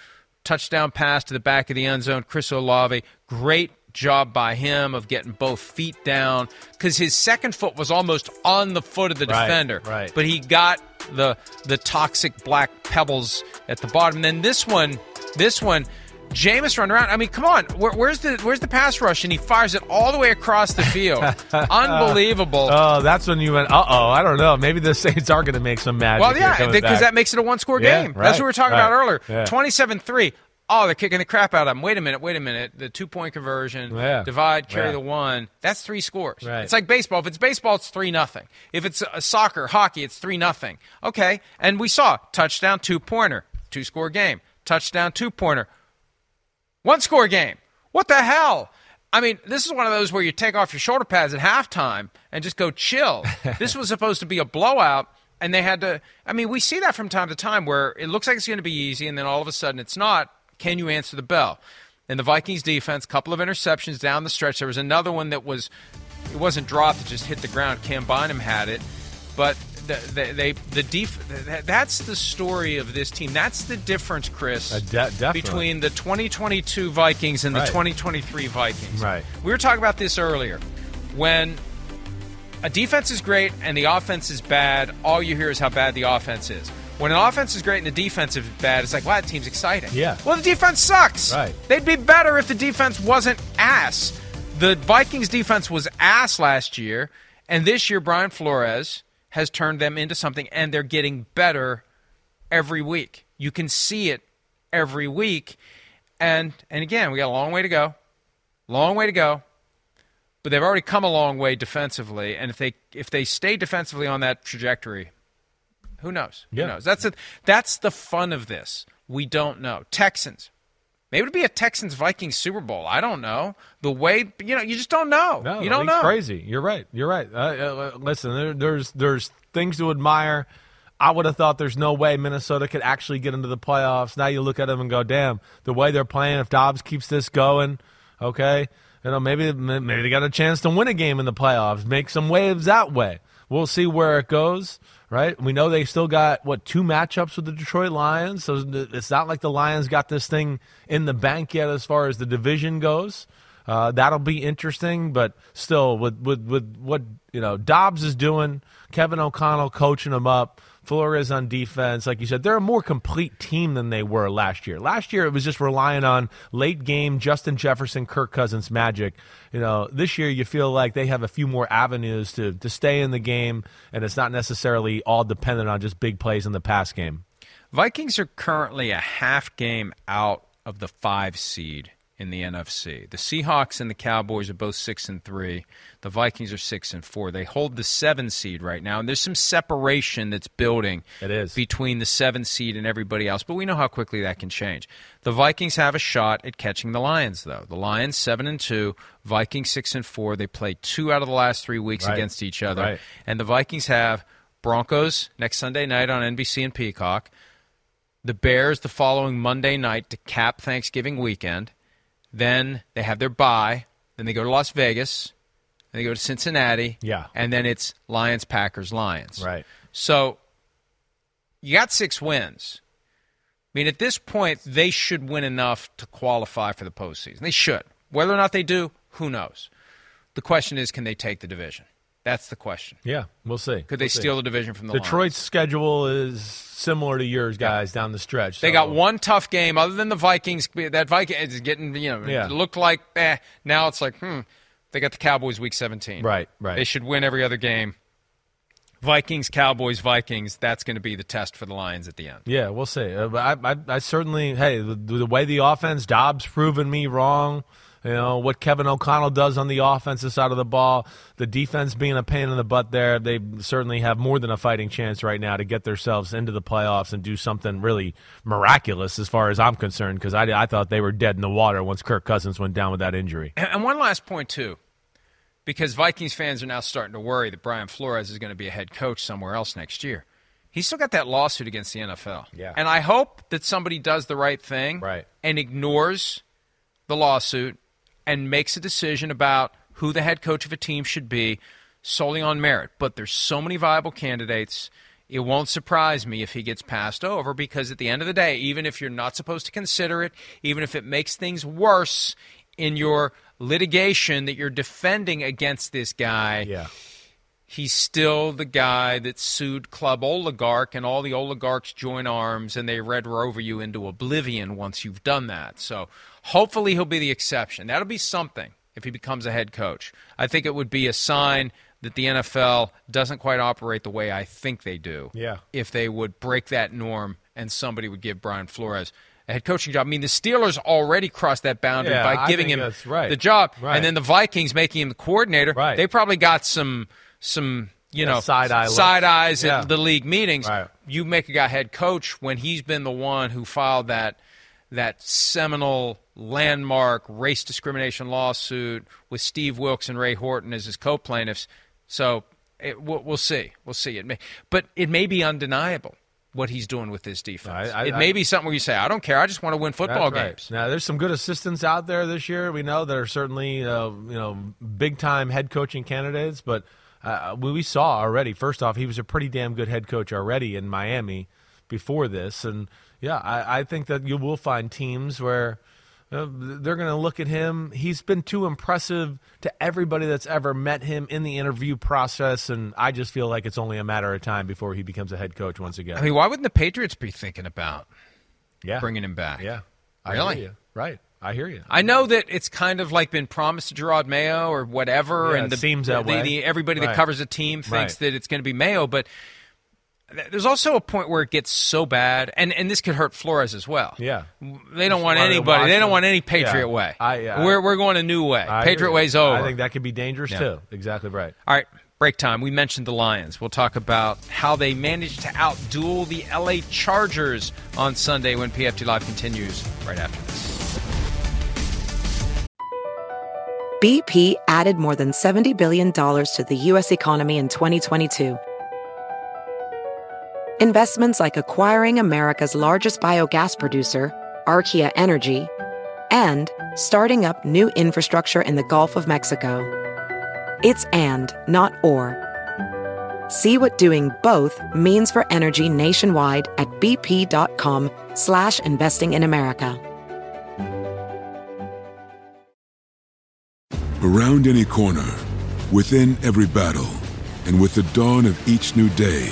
Speaker 3: touchdown pass to the back of the end zone. Chris Olave, great job by him of getting both feet down because his second foot was almost on the foot of the
Speaker 5: Right,
Speaker 3: defender.
Speaker 5: right.
Speaker 3: But he got the the toxic black pebbles at the bottom. then this one, this one. Jameis run around. I mean, come on. Where, where's the where's the pass rush? And he fires it all the way across the field. Unbelievable.
Speaker 5: Oh, that's when you went. Uh oh, I don't know. Maybe the Saints are going to make some magic.
Speaker 3: Well, yeah, because that makes it a one score
Speaker 5: Yeah,
Speaker 3: game. That's what we were talking
Speaker 5: right.
Speaker 3: about earlier. 27 3. Oh, they're kicking the crap out of them. Wait a minute, wait a minute. The two point conversion,
Speaker 5: Yeah.
Speaker 3: divide, carry
Speaker 5: Yeah.
Speaker 3: the one. That's three scores.
Speaker 5: Right.
Speaker 3: It's like baseball. If it's baseball, it's 3 nothing. If it's uh, soccer, hockey, it's 3 nothing. Okay. And we saw touchdown, two pointer, two score game. Touchdown, two pointer, one score game. What the hell? I mean, this is one of those where you take off your shoulder pads at halftime and just go chill. this was supposed to be a blowout, and they had to. I mean, we see that from time to time where it looks like it's going to be easy, and then all of a sudden it's not. Can you answer the bell? And the Vikings defense, couple of interceptions down the stretch. There was another one that was, it wasn't dropped; it just hit the ground. Cam Bynum had it, but the, the, they the def, That's the story of this team. That's the difference, Chris,
Speaker 5: Uh, de-
Speaker 3: between the 2022 Vikings and the
Speaker 5: Right.
Speaker 3: 2023 Vikings.
Speaker 5: Right.
Speaker 3: We were talking about this earlier. When a defense is great and the offense is bad, all you hear is how bad the offense is. When an offense is great and the defense is bad, it's like, wow, that team's exciting.
Speaker 5: Yeah.
Speaker 3: Well, the defense sucks.
Speaker 5: Right.
Speaker 3: They'd be better if the defense wasn't ass. The Vikings defense was ass last year, and this year Brian Flores has turned them into something, and they're getting better every week. You can see it every week. And and again, we got a long way to go. Long way to go. But they've already come a long way defensively, and if they if they stay defensively on that trajectory, who knows?
Speaker 5: Yeah.
Speaker 3: Who knows? That's it. That's the fun of this. We don't know. Texans. Maybe it'll be a Texans Vikings Super Bowl. I don't know. The way you know, you just don't know.
Speaker 5: No,
Speaker 3: you don't know.
Speaker 5: Crazy. You're right. You're right. Uh, uh, listen, there, there's there's things to admire. I would have thought there's no way Minnesota could actually get into the playoffs. Now you look at them and go, damn, the way they're playing. If Dobbs keeps this going, okay, you know, maybe maybe they got a chance to win a game in the playoffs, make some waves that way. We'll see where it goes. Right? We know they still got what two matchups with the Detroit Lions, so it's not like the Lions got this thing in the bank yet as far as the division goes. Uh, that'll be interesting, but still, with, with with what you know Dobbs is doing, Kevin O'Connell coaching them up. Flores on defense. Like you said, they're a more complete team than they were last year. Last year, it was just relying on late game Justin Jefferson, Kirk Cousins magic. You know, this year you feel like they have a few more avenues to, to stay in the game, and it's not necessarily all dependent on just big plays in the pass game.
Speaker 3: Vikings are currently a half game out of the five seed in the NFC. The Seahawks and the Cowboys are both six and three. The Vikings are six and four. They hold the seven seed right now, and there's some separation that's building.
Speaker 5: It is
Speaker 3: between the seven seed and everybody else, but we know how quickly that can change. The Vikings have a shot at catching the Lions, though. The Lions seven and two, Vikings six and four. They played two out of the last three weeks
Speaker 5: right.
Speaker 3: against each other,
Speaker 5: right.
Speaker 3: and the Vikings have Broncos next Sunday night on NBC and Peacock. The Bears the following Monday night to cap Thanksgiving weekend. Then they have their bye. Then they go to Las Vegas. Then they go to Cincinnati.
Speaker 5: Yeah.
Speaker 3: And then it's Lions, Packers, Lions.
Speaker 5: Right.
Speaker 3: So you got six wins. I mean, at this point, they should win enough to qualify for the postseason. They should. Whether or not they do, who knows? The question is, can they take the division? That's the question.
Speaker 5: Yeah, we'll see.
Speaker 3: Could they
Speaker 5: we'll
Speaker 3: steal
Speaker 5: see.
Speaker 3: the division from the
Speaker 5: Detroit's
Speaker 3: Lions?
Speaker 5: schedule is similar to yours guys yeah. down the stretch.
Speaker 3: They got one tough game other than the Vikings. That Viking is getting you know
Speaker 5: yeah.
Speaker 3: it looked like eh. Now it's like hmm. They got the Cowboys week 17.
Speaker 5: Right, right.
Speaker 3: They should win every other game. Vikings, Cowboys, Vikings. That's going to be the test for the Lions at the end.
Speaker 5: Yeah, we'll see. Uh, I, I, I certainly, hey, the, the way the offense, Dobbs proven me wrong. You know, what Kevin O'Connell does on the offensive side of the ball, the defense being a pain in the butt there, they certainly have more than a fighting chance right now to get themselves into the playoffs and do something really miraculous as far as I'm concerned because I, I thought they were dead in the water once Kirk Cousins went down with that injury.
Speaker 3: And one last point, too, because Vikings fans are now starting to worry that Brian Flores is going to be a head coach somewhere else next year. He's still got that lawsuit against the NFL.
Speaker 5: Yeah.
Speaker 3: And I hope that somebody does the right thing
Speaker 5: right.
Speaker 3: and ignores the lawsuit and makes a decision about who the head coach of a team should be solely on merit. But there's so many viable candidates. It won't surprise me if he gets passed over because at the end of the day, even if you're not supposed to consider it, even if it makes things worse in your litigation that you're defending against this guy,
Speaker 5: yeah.
Speaker 3: he's still the guy that sued Club Oligarch, and all the oligarchs join arms and they red rover you into oblivion once you've done that. So hopefully he'll be the exception. That'll be something if he becomes a head coach. I think it would be a sign that the NFL doesn't quite operate the way I think they do.
Speaker 5: Yeah.
Speaker 3: If they would break that norm and somebody would give Brian Flores a head coaching job. I mean, the Steelers already crossed that boundary
Speaker 5: yeah,
Speaker 3: by giving him
Speaker 5: right.
Speaker 3: the job,
Speaker 5: right.
Speaker 3: and then the Vikings making him the coordinator.
Speaker 5: Right.
Speaker 3: They probably got some some you
Speaker 5: yeah,
Speaker 3: know
Speaker 5: side eye
Speaker 3: side eyes
Speaker 5: yeah.
Speaker 3: at the league meetings.
Speaker 5: Right.
Speaker 3: You make a guy head coach when he's been the one who filed that that seminal landmark race discrimination lawsuit with Steve Wilks and Ray Horton as his co-plaintiffs. So it, we'll, we'll, see. We'll see. It may, but it may be undeniable what he's doing with this defense.
Speaker 5: I, I,
Speaker 3: it may be something where you say, "I don't care. I just want to win football
Speaker 5: right.
Speaker 3: games."
Speaker 5: Now, there's some good assistants out there this year. We know that are certainly uh, you know big time head coaching candidates, but. Uh, we saw already. First off, he was a pretty damn good head coach already in Miami before this, and yeah, I, I think that you will find teams where uh, they're going to look at him. He's been too impressive to everybody that's ever met him in the interview process, and I just feel like it's only a matter of time before he becomes a head coach once again.
Speaker 3: I mean, why wouldn't the Patriots be thinking about
Speaker 5: yeah.
Speaker 3: bringing him back?
Speaker 5: Yeah, I
Speaker 3: really,
Speaker 5: right. I hear you.
Speaker 3: I know that it's kind of like been promised to Jerod Mayo or whatever,
Speaker 5: yeah,
Speaker 3: and the,
Speaker 5: seems that
Speaker 3: the,
Speaker 5: way.
Speaker 3: The, everybody
Speaker 5: right.
Speaker 3: that covers a team thinks
Speaker 5: right.
Speaker 3: that it's going to be Mayo, but there's also a point where it gets so bad, and, and this could hurt Flores as well.
Speaker 5: Yeah,
Speaker 3: they don't want anybody. They don't want any Patriot
Speaker 5: yeah.
Speaker 3: way.
Speaker 5: I, I,
Speaker 3: we're we're going a new way.
Speaker 5: I
Speaker 3: Patriot way's over.
Speaker 5: I think that could be dangerous
Speaker 3: yeah.
Speaker 5: too. Exactly right.
Speaker 3: All right. Break time. We mentioned the Lions. We'll talk about how they managed to outduel the LA Chargers on Sunday when PFT Live continues right after this.
Speaker 8: BP added more than $70 billion to the U.S. economy in 2022. Investments like acquiring America's largest biogas producer, Archaea Energy, and starting up new infrastructure in the Gulf of Mexico. It's and, not or. See what doing both means for energy nationwide at bp.com slash investing in America.
Speaker 9: Around any corner, within every battle, and with the dawn of each new day,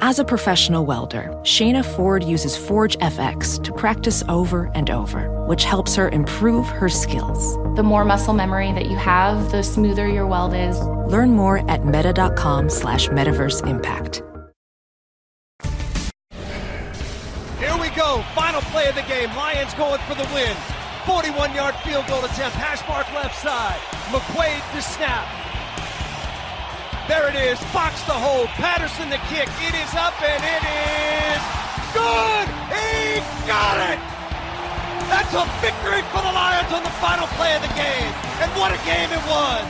Speaker 1: As a professional welder, Shayna Ford uses Forge FX to practice over and over, which helps her improve her skills.
Speaker 2: The more muscle memory that you have, the smoother your weld is.
Speaker 1: Learn more at meta.com slash metaverse impact.
Speaker 10: Here we go. Final play of the game. Lions going for the win. 41 yard field goal attempt. Hash mark left side. McQuaide to snap. There it is. Fox the hold. Patterson the kick. It is up and it is good. He got it. That's a victory for the Lions on the final play of the game. And what a game it was.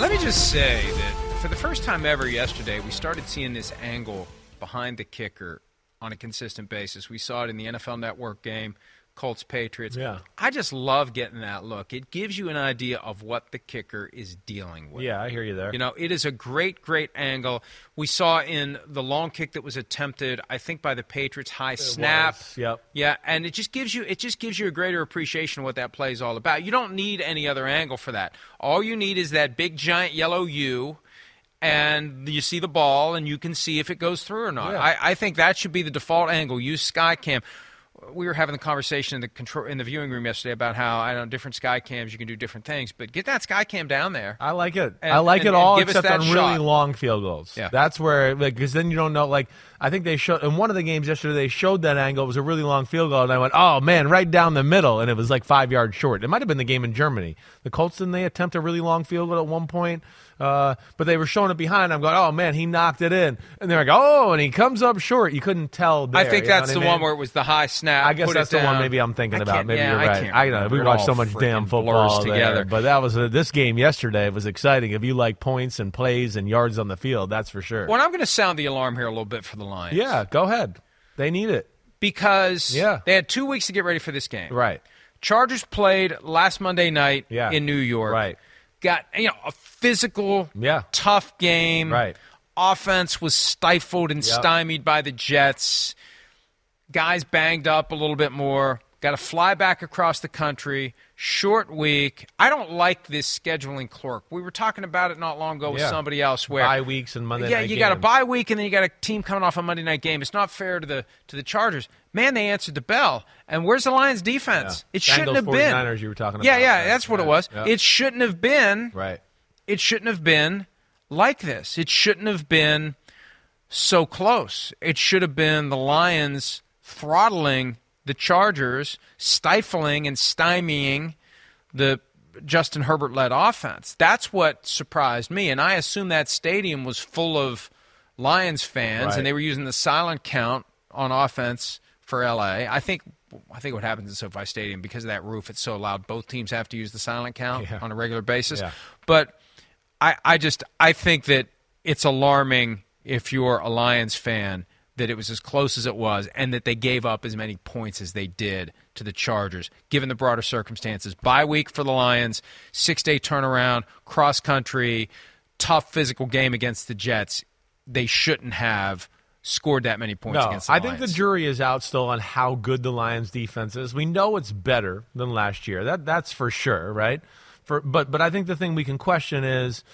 Speaker 3: Let me just say that for the first time ever yesterday, we started seeing this angle behind the kicker on a consistent basis. We saw it in the NFL Network game, Colts Patriots.
Speaker 5: Yeah.
Speaker 3: I just love getting that look. It gives you an idea of what the kicker is dealing with.
Speaker 5: Yeah, I hear you there.
Speaker 3: You know, it is a great, great angle. We saw in the long kick that was attempted, I think by the Patriots, high snap.
Speaker 5: was, yep.
Speaker 3: Yeah, and it just gives you it just gives you a greater appreciation of what that play is all about. You don't need any other angle for that. All you need is that big giant yellow U and you see the ball and you can see if it goes through or not.
Speaker 5: Yeah.
Speaker 3: I, I think that should be the default angle. Use Skycam. We were having the conversation in the control in the viewing room yesterday about how I know different sky cams you can do different things, but get that sky cam down there.
Speaker 5: I like it.
Speaker 3: And-
Speaker 5: I like
Speaker 3: and-
Speaker 5: it all
Speaker 3: and give us
Speaker 5: except on
Speaker 3: shot.
Speaker 5: really long field goals.
Speaker 3: Yeah.
Speaker 5: That's where, like, because then you don't know. Like, I think they showed in one of the games yesterday. They showed that angle. It was a really long field goal, and I went, "Oh man, right down the middle," and it was like five yards short. It might have been the game in Germany. The Colts didn't they attempt a really long field goal at one point? Uh, but they were showing it behind. I'm going, "Oh man, he knocked it in," and they're like, "Oh," and he comes up short. You couldn't tell. There,
Speaker 3: I think that's the
Speaker 5: I mean?
Speaker 3: one where it was the high snap.
Speaker 5: I guess that's the one maybe I'm thinking about. Maybe
Speaker 3: yeah,
Speaker 5: you're right.
Speaker 3: can't
Speaker 5: I, know we watched so much damn football there.
Speaker 3: together.
Speaker 5: But that was uh, this game yesterday was exciting. If you like points and plays and yards on the field, that's for sure.
Speaker 3: Well, I'm going to sound the alarm here a little bit for the Lions.
Speaker 5: Yeah, go ahead. They need it.
Speaker 3: because
Speaker 5: Yeah.
Speaker 3: they had two weeks to get ready for this game.
Speaker 5: Right.
Speaker 3: Chargers played last Monday night
Speaker 5: Yeah.
Speaker 3: in New York.
Speaker 5: Right.
Speaker 3: Got you know a physical,
Speaker 5: Yeah.
Speaker 3: tough game.
Speaker 5: Right.
Speaker 3: Offense was stifled and
Speaker 5: Yep.
Speaker 3: stymied by the Jets. Guys banged up a little bit more. Got to fly back across the country. Short week. I don't like this scheduling clerk. We were talking about it not long ago with
Speaker 5: Yeah.
Speaker 3: somebody else. Where
Speaker 5: Bye weeks and Monday
Speaker 3: yeah, you got a bye week and then you got a team coming off a Monday night game. It's not fair to the to the Chargers. Man, they answered the bell. And where's the Lions defense?
Speaker 5: Yeah.
Speaker 3: It shouldn't have been.
Speaker 5: 49ers you were talking
Speaker 3: Yeah,
Speaker 5: about,
Speaker 3: yeah,
Speaker 5: right,
Speaker 3: that's what it was.
Speaker 5: yeah.
Speaker 3: It shouldn't have been.
Speaker 5: Right.
Speaker 3: It shouldn't have been like this. It shouldn't have been so close. It should have been the Lions throttling the Chargers, stifling and stymieing the Justin Herbert led offense. That's what surprised me. And I assume that stadium was full of Lions fans
Speaker 5: Right.
Speaker 3: and they were using the silent count on offense for LA. I think I think what happens in SoFi Stadium because of that roof, it's so loud. Both teams have to use the silent count
Speaker 5: Yeah.
Speaker 3: on a regular basis.
Speaker 5: Yeah.
Speaker 3: But I, I just I think that it's alarming if you're a Lions fan that it was as close as it was and that they gave up as many points as they did to the Chargers, given the broader circumstances. Bye week for the Lions, six day turnaround, cross country, tough physical game against the Jets. They shouldn't have scored that many points
Speaker 5: No,
Speaker 3: against the
Speaker 5: I think the jury is out still on how good the Lions defense is. We know it's better than last year. That that's for sure, right? For but but I think the thing we can question is,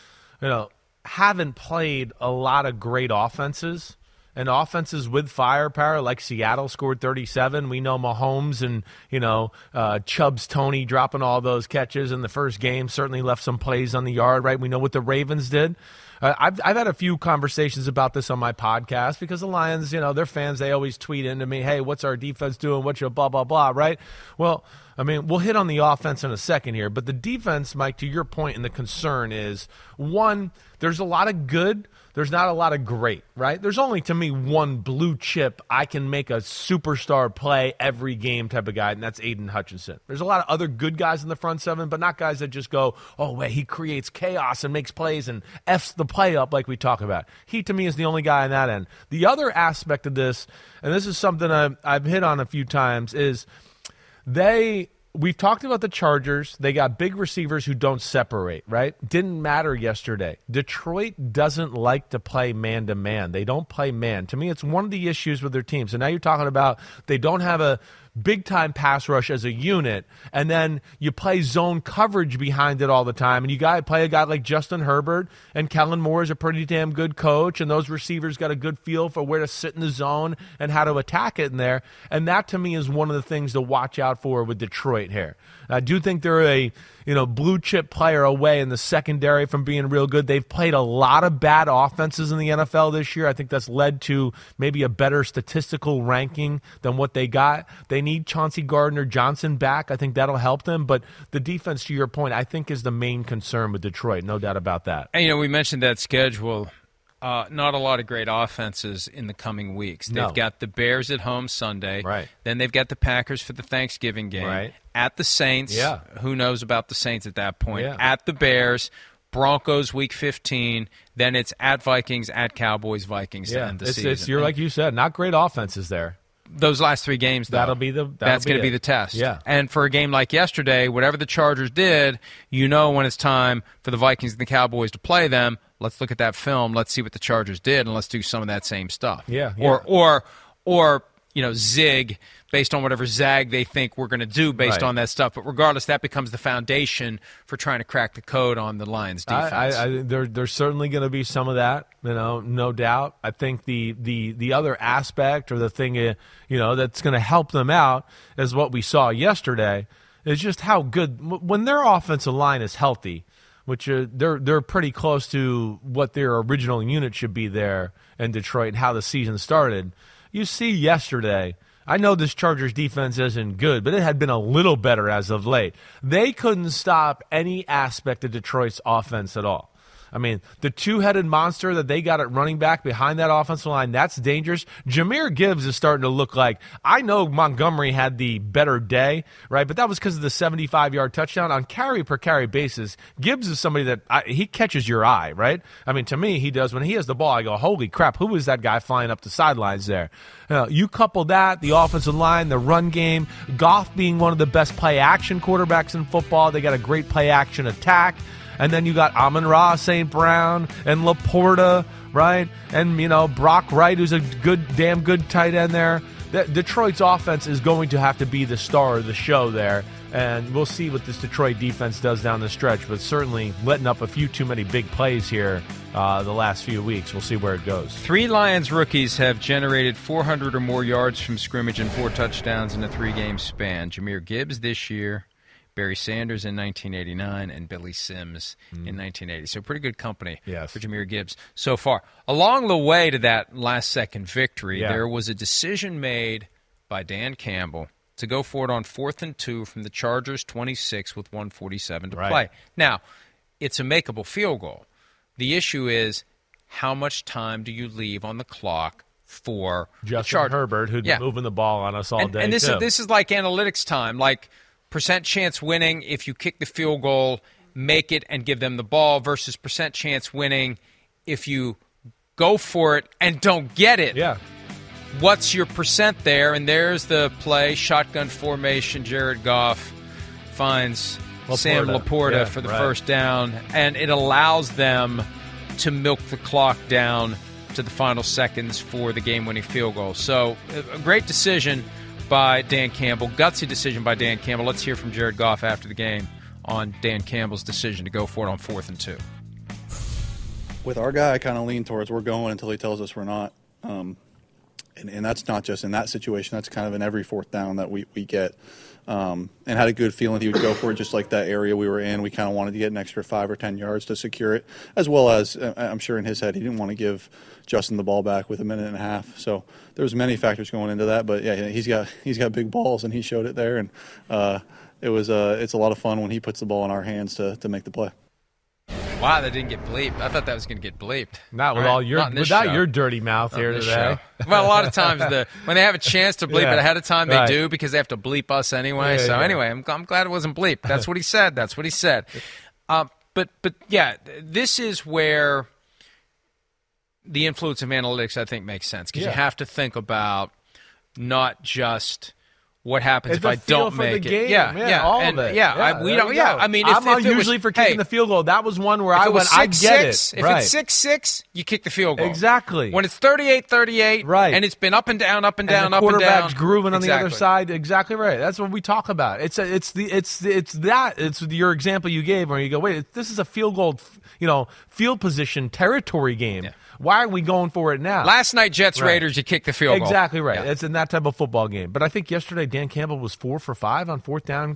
Speaker 5: you know, haven't played a lot of great offenses. And offenses with firepower, like Seattle scored 37. We know Mahomes and, you know, uh, Chubbs Toney dropping all those catches in the first game certainly left some plays on the yard, right? We know what the Ravens did. Uh, I've I've had a few conversations about this on my podcast because the Lions, you know, their fans they always tweet into me, "Hey, what's our defense doing? What's your blah blah blah?" Right? Well, I mean, we'll hit on the offense in a second here, but the defense, Mike, to your point, and the concern is one, there's a lot of good, there's not a lot of great, right? There's only to me one blue chip I can make a superstar play every game type of guy, and that's Aidan Hutchinson. There's a lot of other good guys in the front seven, but not guys that just go, oh wait, he creates chaos and makes plays and f's the play up like we talk about. He to me is the only guy on that end. The other aspect of this, and this is something I've, I've hit on a few times, is they we've talked about the Chargers. They got big receivers who don't separate, right? Didn't matter yesterday. Detroit doesn't like to play man to man. They don't play man. To me, it's one of the issues with their team. So now you're talking about they don't have a big time pass rush as a unit, and then you play zone coverage behind it all the time. And you got play a guy like Justin Herbert, and Kellen Moore is a pretty damn good coach, and those receivers got a good feel for where to sit in the zone and how to attack it in there. And that to me is one of the things to watch out for with Detroit here. I do think they're a you know blue chip player away in the secondary from being real good. They've played a lot of bad offenses in the NFL this year. I think that's led to maybe a better statistical ranking than what they got. They need Chauncey Gardner Johnson back. I think that'll help them. But the defense, to your point, I think is the main concern with Detroit. No doubt about that.
Speaker 3: And you know, we mentioned that schedule. Uh, not a lot of great offenses in the coming weeks. They've
Speaker 5: No.
Speaker 3: got the Bears at home Sunday.
Speaker 5: Right.
Speaker 3: Then they've got the Packers for the Thanksgiving game.
Speaker 5: Right.
Speaker 3: At the Saints.
Speaker 5: Yeah.
Speaker 3: Who knows about the Saints at that point?
Speaker 5: Yeah.
Speaker 3: At the Bears. Broncos week 15. Then it's at Vikings, at Cowboys, Vikings to
Speaker 5: Yeah,
Speaker 3: end the
Speaker 5: it's,
Speaker 3: season.
Speaker 5: it's you're like you said, not great offenses there.
Speaker 3: those last three games, though,
Speaker 5: That'll be the- that'll
Speaker 3: that's going to be the test.
Speaker 5: Yeah.
Speaker 3: And for a game like yesterday, whatever the Chargers did, you know when it's time for the Vikings and the Cowboys to play them. Let's look at that film. Let's see what the Chargers did, and let's do some of that same stuff.
Speaker 5: Yeah,
Speaker 3: Or
Speaker 5: yeah.
Speaker 3: or or you know zig based on whatever zag they think we're going to do based
Speaker 5: Right.
Speaker 3: on that stuff. But regardless, that becomes the foundation for trying to crack the code on the Lions defense.
Speaker 5: I, I, I, there, there's certainly going to be some of that, you know, no doubt. I think the the the other aspect or the thing, uh, you know, that's going to help them out is what we saw yesterday. Is just how good when their offensive line is healthy, which uh, they're they're pretty close to what their original unit should be there in Detroit and how the season started. You see yesterday. I know this Chargers defense isn't good, but it had been a little better as of late. They couldn't stop any aspect of Detroit's offense at all. I mean, the two headed monster that they got at running back behind that offensive line, that's dangerous. Jahmyr Gibbs is starting to look like I know Montgomery had the better day, right? But that was because of the 75 yard touchdown on carry per carry basis. Gibbs is somebody that I, he catches your eye, right? I mean, to me, he does. When he has the ball, I go, holy crap, who is that guy flying up the sidelines there? Uh, you couple that, the offensive line, the run game, Goff being one of the best play action quarterbacks in football. They got a great play action attack. And then you got Amon Ra, St. Brown, and LaPorta, right? And, you know, Brock Wright, who's a good, damn good tight end there. De- Detroit's offense is going to have to be the star of the show there. And we'll see what this Detroit defense does down the stretch, but certainly letting up a few too many big plays here uh, the last few weeks. We'll see where it goes.
Speaker 3: Three Lions rookies have generated 400 or more yards from scrimmage and four touchdowns in a three game span. Jahmyr Gibbs this year, Barry Sanders in 1989, and Billy Sims in 1980. So, pretty good company
Speaker 5: Mm. Yes.
Speaker 3: for Jahmyr Gibbs so far. Along the way to that last second victory,
Speaker 5: Yeah.
Speaker 3: there was a decision made by Dan Campbell to go for it on fourth and two from the Chargers 26 with 147 to
Speaker 5: Right.
Speaker 3: play. Now, it's a makeable field goal. The issue is how much time do you leave on the clock for
Speaker 5: Justin Herbert, who'd
Speaker 3: Yeah.
Speaker 5: been moving the ball on us all
Speaker 3: and,
Speaker 5: day.
Speaker 3: and this
Speaker 5: too.
Speaker 3: is this is like analytics time, like percent chance winning if you kick the field goal, make it and give them the ball versus percent chance winning if you go for it and don't get it.
Speaker 5: Yeah.
Speaker 3: What's your percent there? And there's the play shotgun formation. Jared Goff finds Sam
Speaker 5: LaPorta.
Speaker 3: LaPorta
Speaker 5: Yeah,
Speaker 3: for the
Speaker 5: right.
Speaker 3: first down, and it allows them to milk the clock down to the final seconds for the game-winning field goal. So, a a great decision by Dan Campbell, gutsy decision by Dan Campbell. Let's hear from Jared Goff after the game on Dan Campbell's decision to go for it on fourth and two.
Speaker 11: with our guy, I kind of lean towards we're going until he tells us we're not. Um, and, and that's not just in that situation. That's kind of in every fourth down that we, we get. Um, and had a good feeling he would go for it. Just like that area we were in, we kind of wanted to get an extra five or ten yards to secure it, as well as uh, I'm sure in his head he didn't want to give Justin the ball back with a minute and a half. So there was many factors going into that, but yeah, he's got he's got big balls and he showed it there, and uh, it was uh, it's a lot of fun when he puts the ball in our hands to to make the play.
Speaker 3: Wow, that didn't get bleeped. I thought that was going to get bleeped.
Speaker 5: Not with
Speaker 3: right?
Speaker 5: all your
Speaker 3: Not
Speaker 5: without
Speaker 3: show.
Speaker 5: your dirty mouth
Speaker 3: Not
Speaker 5: here today.
Speaker 3: Well, a lot of times the when they have a chance to bleep
Speaker 5: Yeah,
Speaker 3: it ahead of time, they
Speaker 5: right.
Speaker 3: do because they have to bleep us anyway.
Speaker 5: Yeah,
Speaker 3: so
Speaker 5: yeah.
Speaker 3: anyway, I'm, I'm glad it wasn't bleeped. That's what he said. That's what he said. Uh, but but yeah, this is where the influence of analytics I think makes sense because you have to think about not just. What happens
Speaker 5: It's
Speaker 3: if I don't make it?
Speaker 5: game.
Speaker 3: Yeah,
Speaker 5: yeah,
Speaker 3: yeah,
Speaker 5: all
Speaker 3: and,
Speaker 5: of it.
Speaker 3: Yeah, I, we don't. Yeah. I mean, if,
Speaker 5: I'm
Speaker 3: if
Speaker 5: usually
Speaker 3: was,
Speaker 5: for kicking
Speaker 3: hey,
Speaker 5: the field goal. That was one where I
Speaker 3: it was.
Speaker 5: I get
Speaker 3: six,
Speaker 5: it.
Speaker 3: If
Speaker 5: right.
Speaker 3: it's six six, you kick the field goal.
Speaker 5: Exactly.
Speaker 3: When it's 38-38,
Speaker 5: Right.
Speaker 3: and it's been up and down, up and down,
Speaker 5: and
Speaker 3: up and down.
Speaker 5: quarterback's grooving on the other side. Exactly right. That's what we talk about. It's a, it's the it's it's that it's your example you gave where you go, wait, this is a field goal, you know, field position territory game. Why are we going for it now?
Speaker 3: Last night, Jets
Speaker 5: Right.
Speaker 3: Raiders, you kicked the field goal.
Speaker 5: Exactly right.
Speaker 3: Yeah.
Speaker 5: It's in that type of football game. But I think yesterday Dan Campbell was four for five on fourth down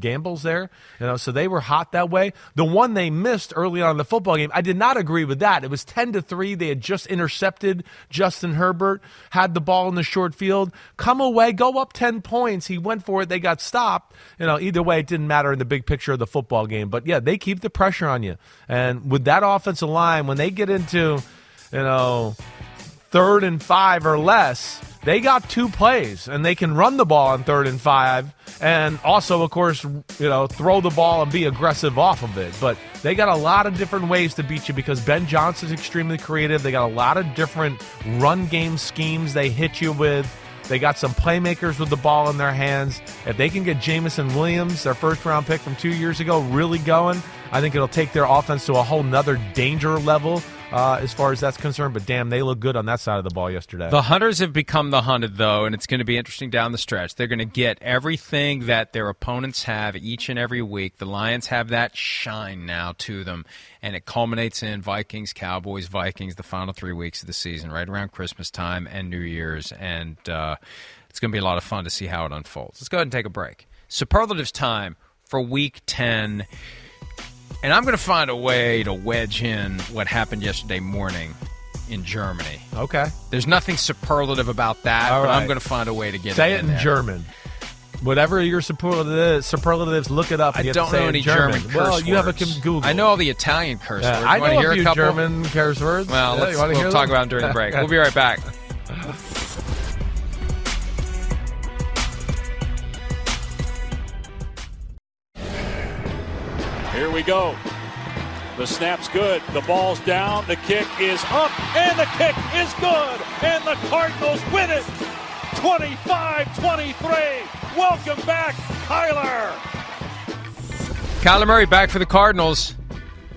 Speaker 5: gambles there. You know, so they were hot that way. The one they missed early on in the football game, I did not agree with that. It was ten to three. They had just intercepted Justin Herbert, had the ball in the short field, come away, go up ten points. He went for it. They got stopped. You know, either way, it didn't matter in the big picture of the football game. But yeah, they keep the pressure on you. And with that offensive line, when they get into, you know third and five or less, they got two plays and they can run the ball on third and five and also, of course, you know, throw the ball and be aggressive off of it. But they got a lot of different ways to beat you because Ben Johnson's extremely creative. They got a lot of different run game schemes they hit you with. They got some playmakers with the ball in their hands. If they can get Jameson Williams, their first round pick from two years ago, really going, I think it'll take their offense to a whole nother danger level uh, as far as that's concerned. But damn, they look good on that side of the ball yesterday.
Speaker 3: The hunters have become the hunted, though, and it's going to be interesting down the stretch. They're going to get everything that their opponents have each and every week. The Lions have that shine now to them, and it culminates in Vikings, Cowboys, Vikings, the final three weeks of the season, right around Christmas time and New Year's, and uh, it's going to be a lot of fun to see how it unfolds. Let's go ahead and take a break. Superlatives time for Week Ten. And I'm going to find a way to wedge in what happened yesterday morning in Germany.
Speaker 5: Okay.
Speaker 3: There's nothing superlative about that,
Speaker 5: All
Speaker 3: but I'm going to find a way to get it.
Speaker 5: say
Speaker 3: it in there.
Speaker 5: German. Whatever your superlative, superlatives, look it up.
Speaker 3: I don't
Speaker 5: say
Speaker 3: know any German, curse
Speaker 5: Well, you have a Google.
Speaker 3: I know all the Italian curse
Speaker 5: Yeah,
Speaker 3: words.
Speaker 5: I know
Speaker 3: hear
Speaker 5: a few
Speaker 3: couple?
Speaker 5: German curse words.
Speaker 3: Well,
Speaker 5: Yeah,
Speaker 3: let's, we'll talk
Speaker 5: them?
Speaker 3: about them during the break. We'll be right back.
Speaker 12: We go. The snap's good. The ball's down. The kick is up, and the kick is good. And the Cardinals win it 25 23. Welcome back, Kyler.
Speaker 3: Kyler Murray back for the Cardinals.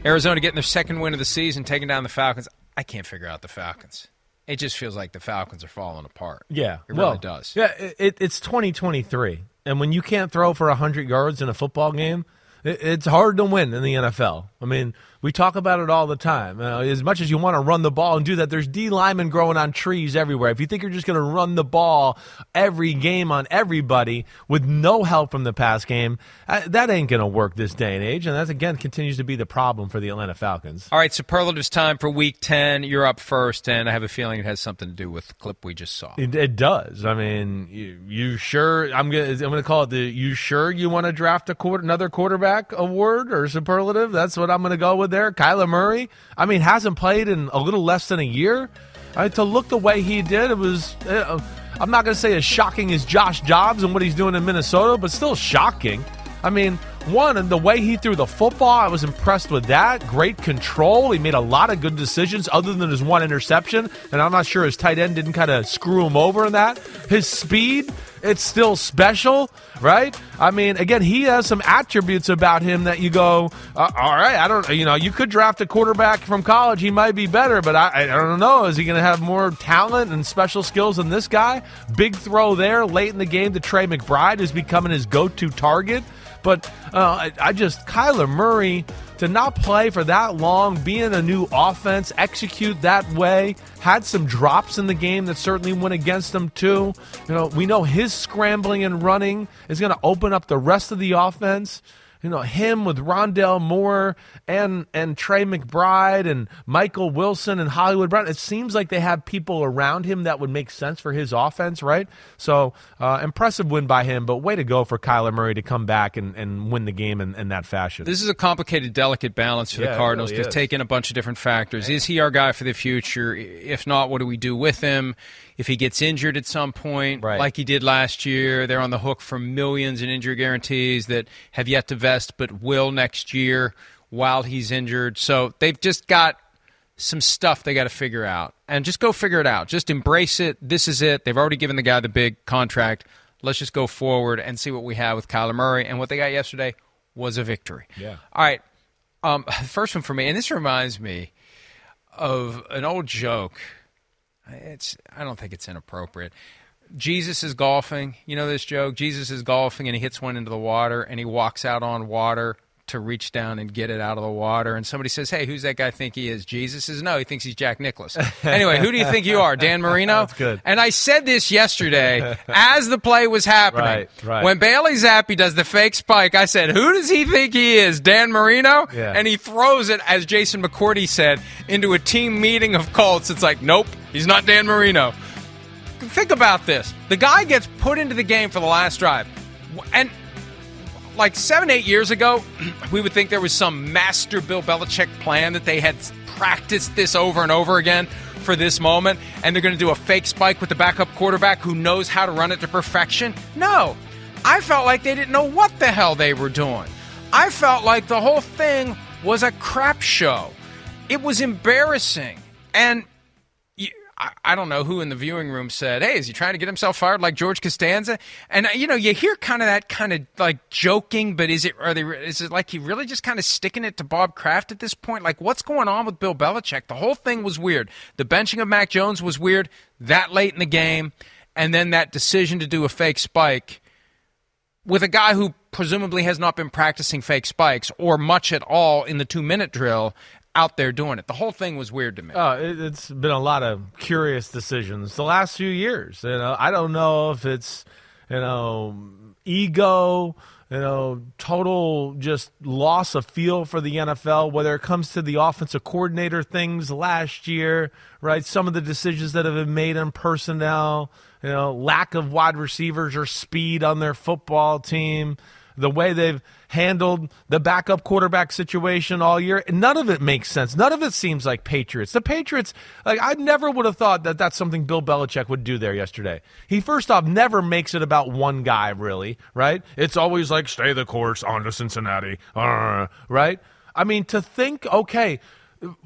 Speaker 3: Arizona getting their second win of the season, taking down the Falcons. I can't figure out the Falcons. It just feels like the Falcons are falling apart.
Speaker 5: Yeah,
Speaker 3: it
Speaker 5: well,
Speaker 3: really does.
Speaker 5: Yeah, it, it, it's 2023, and when you can't throw for 100 yards in a football game, it, it's hard to win in the NFL. I mean, we talk about it all the time. Uh, as much as you want to run the ball and do that, there's D linemen growing on trees everywhere. If you think you're just going to run the ball every game on everybody with no help from the pass game, uh, that ain't going to work this day and age. And that again continues to be the problem for the Atlanta Falcons.
Speaker 3: All right, superlatives time for week 10. You're up first, and I have a feeling it has something to do with the clip we just saw.
Speaker 5: It, it does. I mean, you, you sure? I'm gonna I'm gonna call it the you sure you want to draft a quarter, another quarterback award or superlative? That's what I'm gonna go with there. Kyler Murray. I mean, hasn't played in a little less than a year. I to look the way he did, it was. Uh, I'm not gonna say as shocking as Josh Dobbs and what he's doing in Minnesota, but still shocking. I mean, one, and the way he threw the football, I was impressed with that. Great control. He made a lot of good decisions other than his one interception. And I'm not sure his tight end didn't kind of screw him over in that. His speed, it's still special, right? I mean, again, he has some attributes about him that you go, uh, all right, I don't, you know, you could draft a quarterback from college. He might be better, but I, I don't know. Is he going to have more talent and special skills than this guy? Big throw there late in the game to Trey McBride, who's becoming his go to target. But uh, I, just Kyler Murray to not play for that long, be in a new offense, execute that way, had some drops in the game that certainly went against him too. You know, we know his scrambling and running is going to open up the rest of the offense you know him with Rondale Moore and and Trey McBride and Michael Wilson and Hollywood Brown. It seems like they have people around him that would make sense for his offense, right? So uh, impressive win by him, but way to go for Kyler Murray to come back and, and win the game in, in that fashion.
Speaker 3: This is a complicated, delicate balance for
Speaker 5: Yeah,
Speaker 3: the Cardinals
Speaker 5: really
Speaker 3: to take in a bunch of different factors. Is he our guy for the future? If not, what do we do with him? If he gets injured at some point, like he did last year, they're on the hook for millions in injury guarantees that have yet to vest but will next year while he's injured. So they've just got some stuff they got to figure out. And just go figure it out. Just embrace it. This is it. They've already given the guy the big contract. Let's just go forward and see what we have with Kyler Murray. And what they got yesterday was a victory.
Speaker 5: Yeah.
Speaker 3: All right. Um, first one for me, and this reminds me of an old joke. It's I don't think it's inappropriate. Jesus is golfing. You know this joke? Jesus is golfing and he hits one into the water and he walks out on water to reach down and get it out of the water. And somebody says, Hey, who's that guy think he is? Jesus says, No, he thinks he's Jack Nicklaus. anyway, who do you think you are? Dan Marino?
Speaker 5: That's good.
Speaker 3: And I said this yesterday as the play was happening.
Speaker 5: Right, right.
Speaker 3: When Bailey Zappe does the fake spike, I said, Who does he think he is? Dan Marino?
Speaker 5: Yeah.
Speaker 3: And he throws it, as Jason McCourty said, into a team meeting of Colts. It's like, Nope, he's not Dan Marino. Think about this. The guy gets put into the game for the last drive. And like seven, eight years ago, we would think there was some master Bill Belichick plan that they had practiced this over and over again for this moment, and they're going to do a fake spike with the backup quarterback who knows how to run it to perfection. No, I felt like they didn't know what the hell they were doing. I felt like the whole thing was a crap show. It was embarrassing. And I- don't know who in the viewing room said, "Hey, is he trying to get himself fired like George Costanza?" And uh, you know, you hear kind of that kind of like joking, but is it are they is it like he really just kind of sticking it to Bob Kraft at this point? Like, what's going on with Bill Belichick? The whole thing was weird. The benching of Mac Jones was weird that late in the game, and then that decision to do a fake spike with a guy who presumably has not been practicing fake spikes or much at all in the two minute drill out there doing it. The whole thing was weird to me.
Speaker 5: Uh, it, it's been a lot of curious decisions the last few years. You know, I don't know if it's you know ego, you know, total just loss of feel for the NFL. Whether it comes to the offensive coordinator things last year, right? Some of the decisions that have been made on personnel, you know, lack of wide receivers or speed on their football team the way they've handled the backup quarterback situation all year. None of it makes sense. None of it seems like Patriots. The Patriots, like I never would have thought that that's something Bill Belichick would do there yesterday. He first off never makes it about one guy, really, right? It's always like stay the course on to Cincinnati, uh, right? I mean, to think, okay,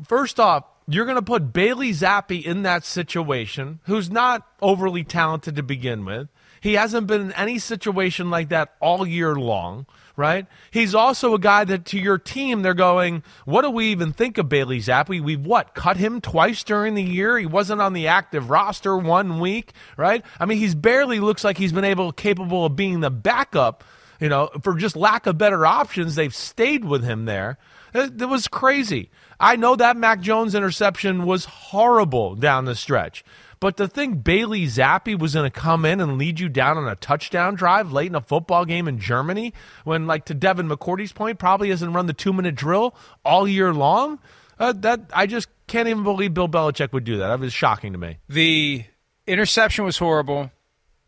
Speaker 5: first off. You're going to put Bailey Zappe in that situation, who's not overly talented to begin with. He hasn't been in any situation like that all year long, right? He's also a guy that to your team, they're going, what do we even think of Bailey Zappe? We've what, cut him twice during the year? He wasn't on the active roster one week, right? I mean, he's barely looks like he's been able, capable of being the backup, you know, for just lack of better options. They've stayed with him there. It, it was crazy. I know that Mac Jones interception was horrible down the stretch. But to think Bailey Zappe was going to come in and lead you down on a touchdown drive late in a football game in Germany, when, like to Devin McCourty's point, probably hasn't run the two minute drill all year long, uh, that I just can't even believe Bill Belichick would do that. That was shocking to me.
Speaker 3: The interception was horrible.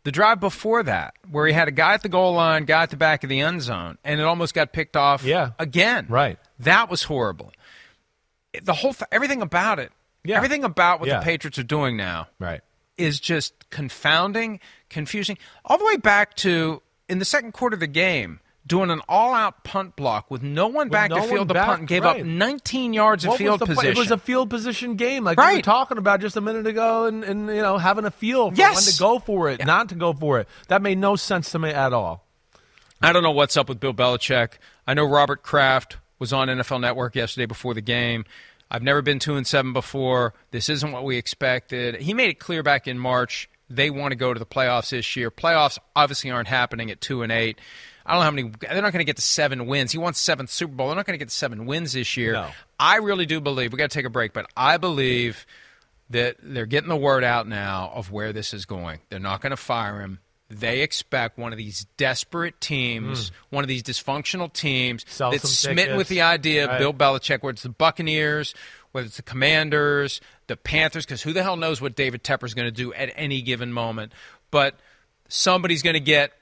Speaker 3: The drive before that, where he had a guy at the goal line, guy at the back of the end zone, and it almost got picked off
Speaker 5: Yeah.
Speaker 3: again.
Speaker 5: Right.
Speaker 3: That was horrible. The whole, th- everything about it,
Speaker 5: Yeah.
Speaker 3: everything about what
Speaker 5: Yeah.
Speaker 3: the Patriots are doing now,
Speaker 5: Right.
Speaker 3: is just confounding, confusing. All the way back to in the second quarter of the game, doing an all-out punt block with no one back
Speaker 5: no
Speaker 3: to field the
Speaker 5: back,
Speaker 3: punt and gave
Speaker 5: right.
Speaker 3: up 19 yards of
Speaker 5: What was
Speaker 3: field
Speaker 5: the
Speaker 3: position.
Speaker 5: It was a field position game, like we were
Speaker 3: Right.
Speaker 5: talking about just a minute ago, and, and you know having a feel for
Speaker 3: Yes.
Speaker 5: when to go for it, not to go for it. That made no sense to me at all.
Speaker 3: I don't know what's up with Bill Belichick. I know Robert Kraft was on NFL Network yesterday before the game. I've never been two and seven before. This isn't what we expected. He made it clear back in March they want to go to the playoffs this year. Playoffs obviously aren't happening at two and eight. I don't know how many. They're not going to get to seven wins. He wants seventh Super Bowl. They're not going to get to seven wins this year.
Speaker 5: No.
Speaker 3: I really do believe we got to take a break, but I believe that they're getting the word out now of where this is going. They're not going to fire him. They expect one of these desperate teams,
Speaker 5: Mm.
Speaker 3: one of these dysfunctional teams
Speaker 5: Sell
Speaker 3: that's smitten with the idea of
Speaker 5: Right.
Speaker 3: Bill Belichick, whether it's the Buccaneers, whether it's the Commanders, the Panthers, because who the hell knows what David Tepper's going to do at any given moment. But somebody's going to get,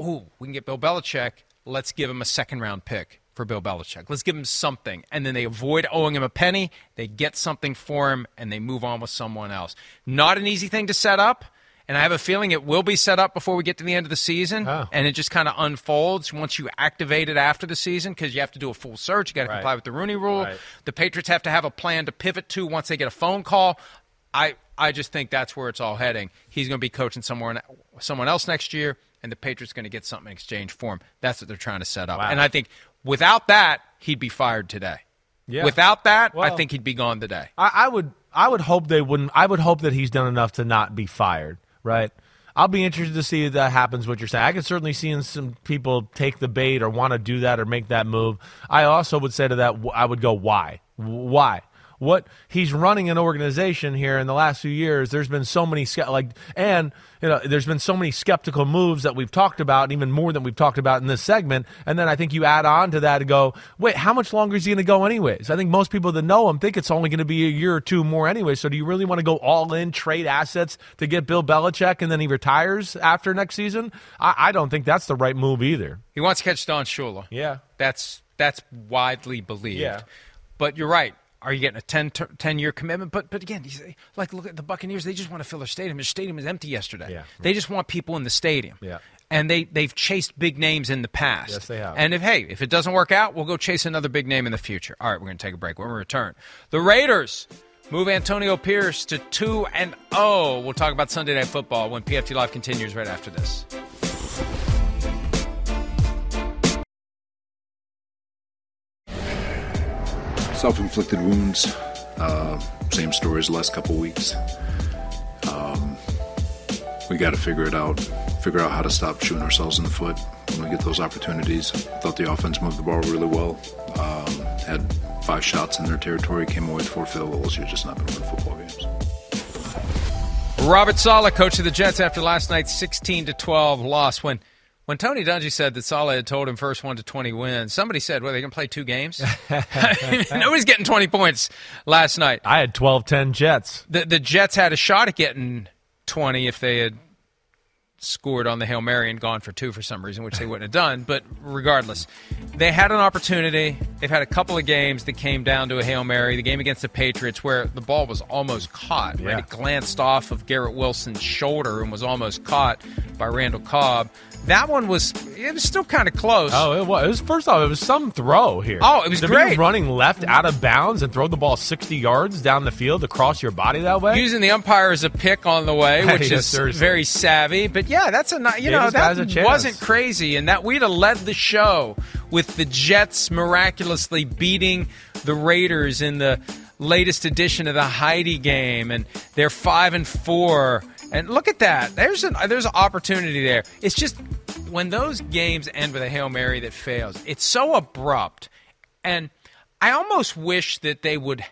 Speaker 3: ooh, we can get Bill Belichick. Let's give him a second round pick for Bill Belichick. Let's give him something. And then they avoid owing him a penny. They get something for him and they move on with someone else. Not an easy thing to set up. And I have a feeling it will be set up before we get to the end of the season. And it just kind of unfolds once you activate it after the season because you have to do a full search. You got to
Speaker 5: Right.
Speaker 3: comply with the Rooney rule.
Speaker 5: Right.
Speaker 3: The Patriots have to have a plan to pivot to once they get a phone call. I, I just think that's where it's all heading. He's going to be coaching somewhere, someone else next year, and the Patriots going to get something in exchange for him. That's what they're trying to set up.
Speaker 5: Wow.
Speaker 3: And I think without that, he'd be fired today.
Speaker 5: Yeah.
Speaker 3: Without that, I think he'd be gone today.
Speaker 5: I, I would I would hope they wouldn't. I would hope that he's done enough to not be fired. Right. I'll be interested to see if that happens. What you're saying, I could certainly see some people take the bait or want to do that or make that move. I also would say to that, I would go, why? Why? What he's running an organization here in the last few years. There's been so many like, and you know, there's been so many skeptical moves that we've talked about, and even more than we've talked about in this segment. And then I think you add on to that and go, wait, how much longer is he going to go anyways? I think most people that know him think it's only going to be a year or two more anyway. So do you really want to go all in, trade assets to get Bill Belichick, and then he retires after next season? I, I don't think that's the right move either.
Speaker 3: He wants to catch Don Shula.
Speaker 5: Yeah.
Speaker 3: That's that's widely believed.
Speaker 5: Yeah.
Speaker 3: But you're right. Are you getting a 10, ter- 10 year commitment? But but again, you say, like look at the Buccaneers. They just want to fill their stadium. Their stadium is empty yesterday.
Speaker 5: Yeah.
Speaker 3: They just want people in the stadium.
Speaker 5: Yeah.
Speaker 3: And they they've chased big names in the past.
Speaker 5: Yes, they have.
Speaker 3: And if hey, if it doesn't work out, we'll go chase another big name in the future. All right, we're going to take a break. When we return, the Raiders move Antonio Pierce to two and zero. We'll talk about Sunday Night Football when PFT Live continues right after this.
Speaker 13: Self-inflicted wounds. Uh, same story as the last couple weeks. Um, we got to figure it out. Figure out how to stop shooting ourselves in the foot when we get those opportunities. Thought the offense moved the ball really well. Um, had five shots in their territory. Came away with four field goals. You're just not going to win football games.
Speaker 3: Robert Saleh, coach of the Jets, after last night's 16 to 12 loss. When when Tony Dungy said that Saleh had told him first one to 20 wins, somebody said, "Well, they can play two games." Nobody's getting 20 points last night.
Speaker 5: I had 12-10 Jets.
Speaker 3: The the Jets had a shot at getting 20 if they had scored on the Hail Mary and gone for two for some reason, which they wouldn't have done. But regardless, they had an opportunity. They've had a couple of games that came down to a Hail Mary. The game against the Patriots, where the ball was almost caught. Right?
Speaker 5: Yeah.
Speaker 3: It glanced off of Garrett Wilson's shoulder and was almost caught by Randall Cobb. That one was it was still kind of close.
Speaker 5: Oh, it was. It was first off, it was some throw here.
Speaker 3: Oh, it was
Speaker 5: to
Speaker 3: great.
Speaker 5: Be running left out of bounds and throw the ball 60 yards down the field across your body that way.
Speaker 3: Using the umpire as a pick on the way, which is
Speaker 5: seriously.
Speaker 3: very savvy. But yeah, that's a you
Speaker 5: Gave
Speaker 3: know
Speaker 5: those guys a
Speaker 3: that wasn't crazy, and that we'd have led the show with the Jets miraculously beating the Raiders in the latest edition of the Heidi game, and they're five and four. And look at that. There's an there's an opportunity there. It's just when those games end with a hail mary that fails, it's so abrupt, and I almost wish that they would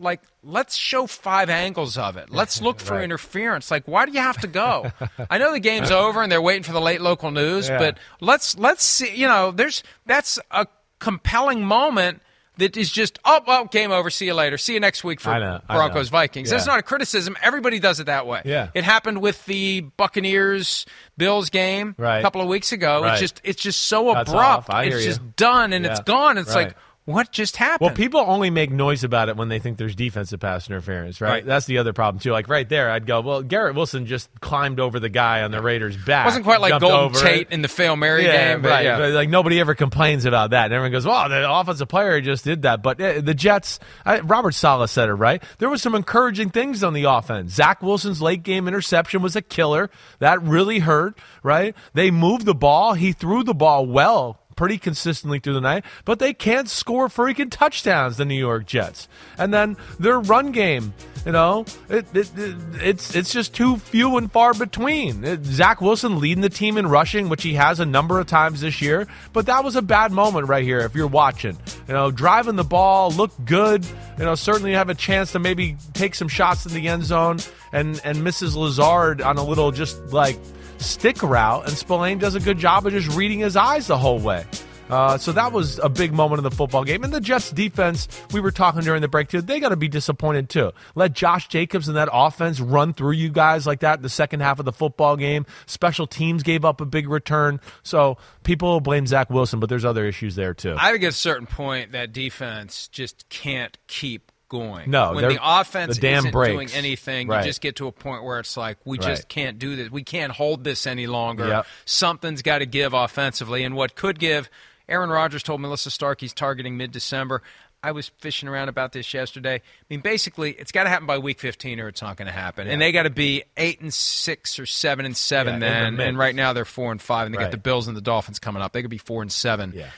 Speaker 3: like let's show five angles of it. Let's look for
Speaker 5: Right.
Speaker 3: interference. Like why do you have to go? I know the game's over and they're waiting for the late local news,
Speaker 5: Yeah.
Speaker 3: but let's let's see, you know, there's that's a compelling moment that is just oh well game over see you later see you next week for
Speaker 5: know,
Speaker 3: Broncos. Vikings that's not a criticism everybody does it that way
Speaker 5: Yeah.
Speaker 3: it happened with the Buccaneers Bills game
Speaker 5: Right.
Speaker 3: a couple of weeks ago
Speaker 5: Right.
Speaker 3: it's just it's just so abrupt it's
Speaker 5: you.
Speaker 3: just done and it's gone it's
Speaker 5: Right.
Speaker 3: like what just happened
Speaker 5: Well, people only make noise about it when they think there's defensive pass interference, right?
Speaker 3: Right.
Speaker 5: That's the other problem too. Like right there, I'd go, well, Garrett Wilson just climbed over the guy on the Raiders' back.
Speaker 3: wasn't quite like Golden
Speaker 5: over
Speaker 3: Tate
Speaker 5: it.
Speaker 3: in the Fail Mary
Speaker 5: yeah,
Speaker 3: game but
Speaker 5: right.
Speaker 3: yeah.
Speaker 5: But like nobody ever complains about that. And everyone goes, "Oh, the offensive player just did that." But uh, the Jets, I, Robert Saleh said it right. There was some encouraging things on the offense. Zach Wilson's late game interception was a killer. That really hurt. Right? They moved the ball. He threw the ball well pretty consistently through the night, but they can't score freaking touchdowns, the New York Jets. And then their run game, you know, it, it, it, it's it's just too few and far between. Zach Wilson leading the team in rushing, which he has a number of times this year, but that was a bad moment right here if you're watching. You know, driving the ball, look good, you know, certainly have a chance to maybe take some shots in the end zone and, and Mrs. Lazard on a little just like stick route, and Spillane does a good job of just reading his eyes the whole way. Uh, so that was a big moment in the football game. And the Jets defense, we were talking during the break too, they got to be disappointed too. Let Josh Jacobs and that offense run through you guys like that in the second half of the football game. Special teams gave up a big return. So people blame Zach Wilson, but there's other issues there too.
Speaker 3: I think at a certain point that defense just can't keep going.
Speaker 5: No,
Speaker 3: when the offense
Speaker 5: the dam
Speaker 3: isn't
Speaker 5: breaks.
Speaker 3: doing anything,
Speaker 5: Right.
Speaker 3: you just get to a point where it's like we
Speaker 5: Right.
Speaker 3: just can't do this. We can't hold this any longer.
Speaker 5: Yep.
Speaker 3: Something's got to give offensively, and what could give? Aaron Rodgers told Melissa Stark he's targeting mid-December. I was fishing around about this yesterday. I mean, basically, it's got to happen by week 15, or it's not going to happen. And they got to be eight and six or seven and seven
Speaker 5: Yeah, in the
Speaker 3: then. And right now they're four and five, and they
Speaker 5: Right.
Speaker 3: got the Bills and the Dolphins coming up. They could be four and seven
Speaker 5: Yeah.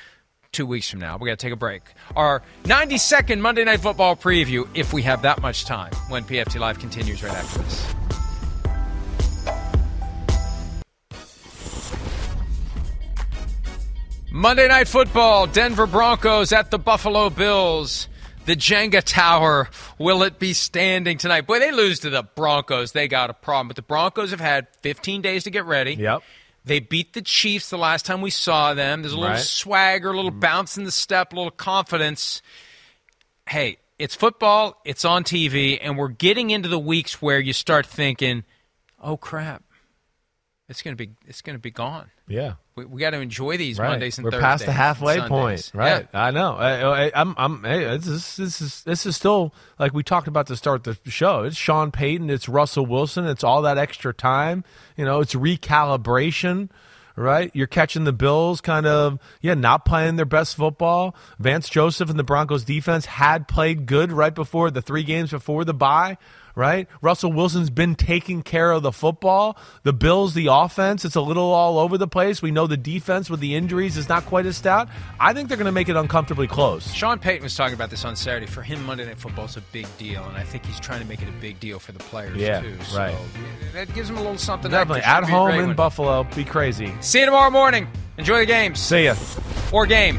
Speaker 3: Two weeks from now. We got to take a break. Our 90 second Monday Night Football preview, if we have that much time, when PFT Live continues right after this. Monday Night Football, Denver Broncos at the Buffalo Bills. The Jenga Tower, will it be standing tonight? Boy, they lose to the Broncos. They got a problem. But the Broncos have had 15 days to get ready.
Speaker 5: Yep.
Speaker 3: They beat the Chiefs the last time we saw them. There's a little
Speaker 5: Right.
Speaker 3: swagger, a little mm-hmm. bounce in the step, a little confidence. Hey, it's football, it's on TV, and we're getting into the weeks where you start thinking, "Oh crap. It's going to be it's going to be gone."
Speaker 5: Yeah.
Speaker 3: We, we got to enjoy these
Speaker 5: Right.
Speaker 3: Mondays and
Speaker 5: We're
Speaker 3: Thursdays.
Speaker 5: past the halfway point, right?
Speaker 3: Yeah.
Speaker 5: I know. I, I, I'm, I'm. Hey, this is, this is this is still like we talked about to start the show. It's Sean Payton. It's Russell Wilson. It's all that extra time. You know, it's recalibration. Right, you're catching the Bills, kind of, yeah, not playing their best football. Vance Joseph and the Broncos defense had played good right before the three games before the bye right? Russell Wilson's been taking care of the football. The Bills, the offense, it's a little all over the place. We know the defense with the injuries is not quite as stout. I think they're going to make it uncomfortably close.
Speaker 3: Sean Payton was talking about this on Saturday. For him, Monday Night Football is a big deal, and I think he's trying to make it a big deal for the players
Speaker 5: Yeah,
Speaker 3: too. So
Speaker 5: right.
Speaker 3: That gives him a little something.
Speaker 5: Definitely at
Speaker 3: Should be a
Speaker 5: home in
Speaker 3: one.
Speaker 5: Buffalo. Be crazy.
Speaker 3: See you tomorrow morning. Enjoy the games.
Speaker 5: See ya.
Speaker 3: Or game.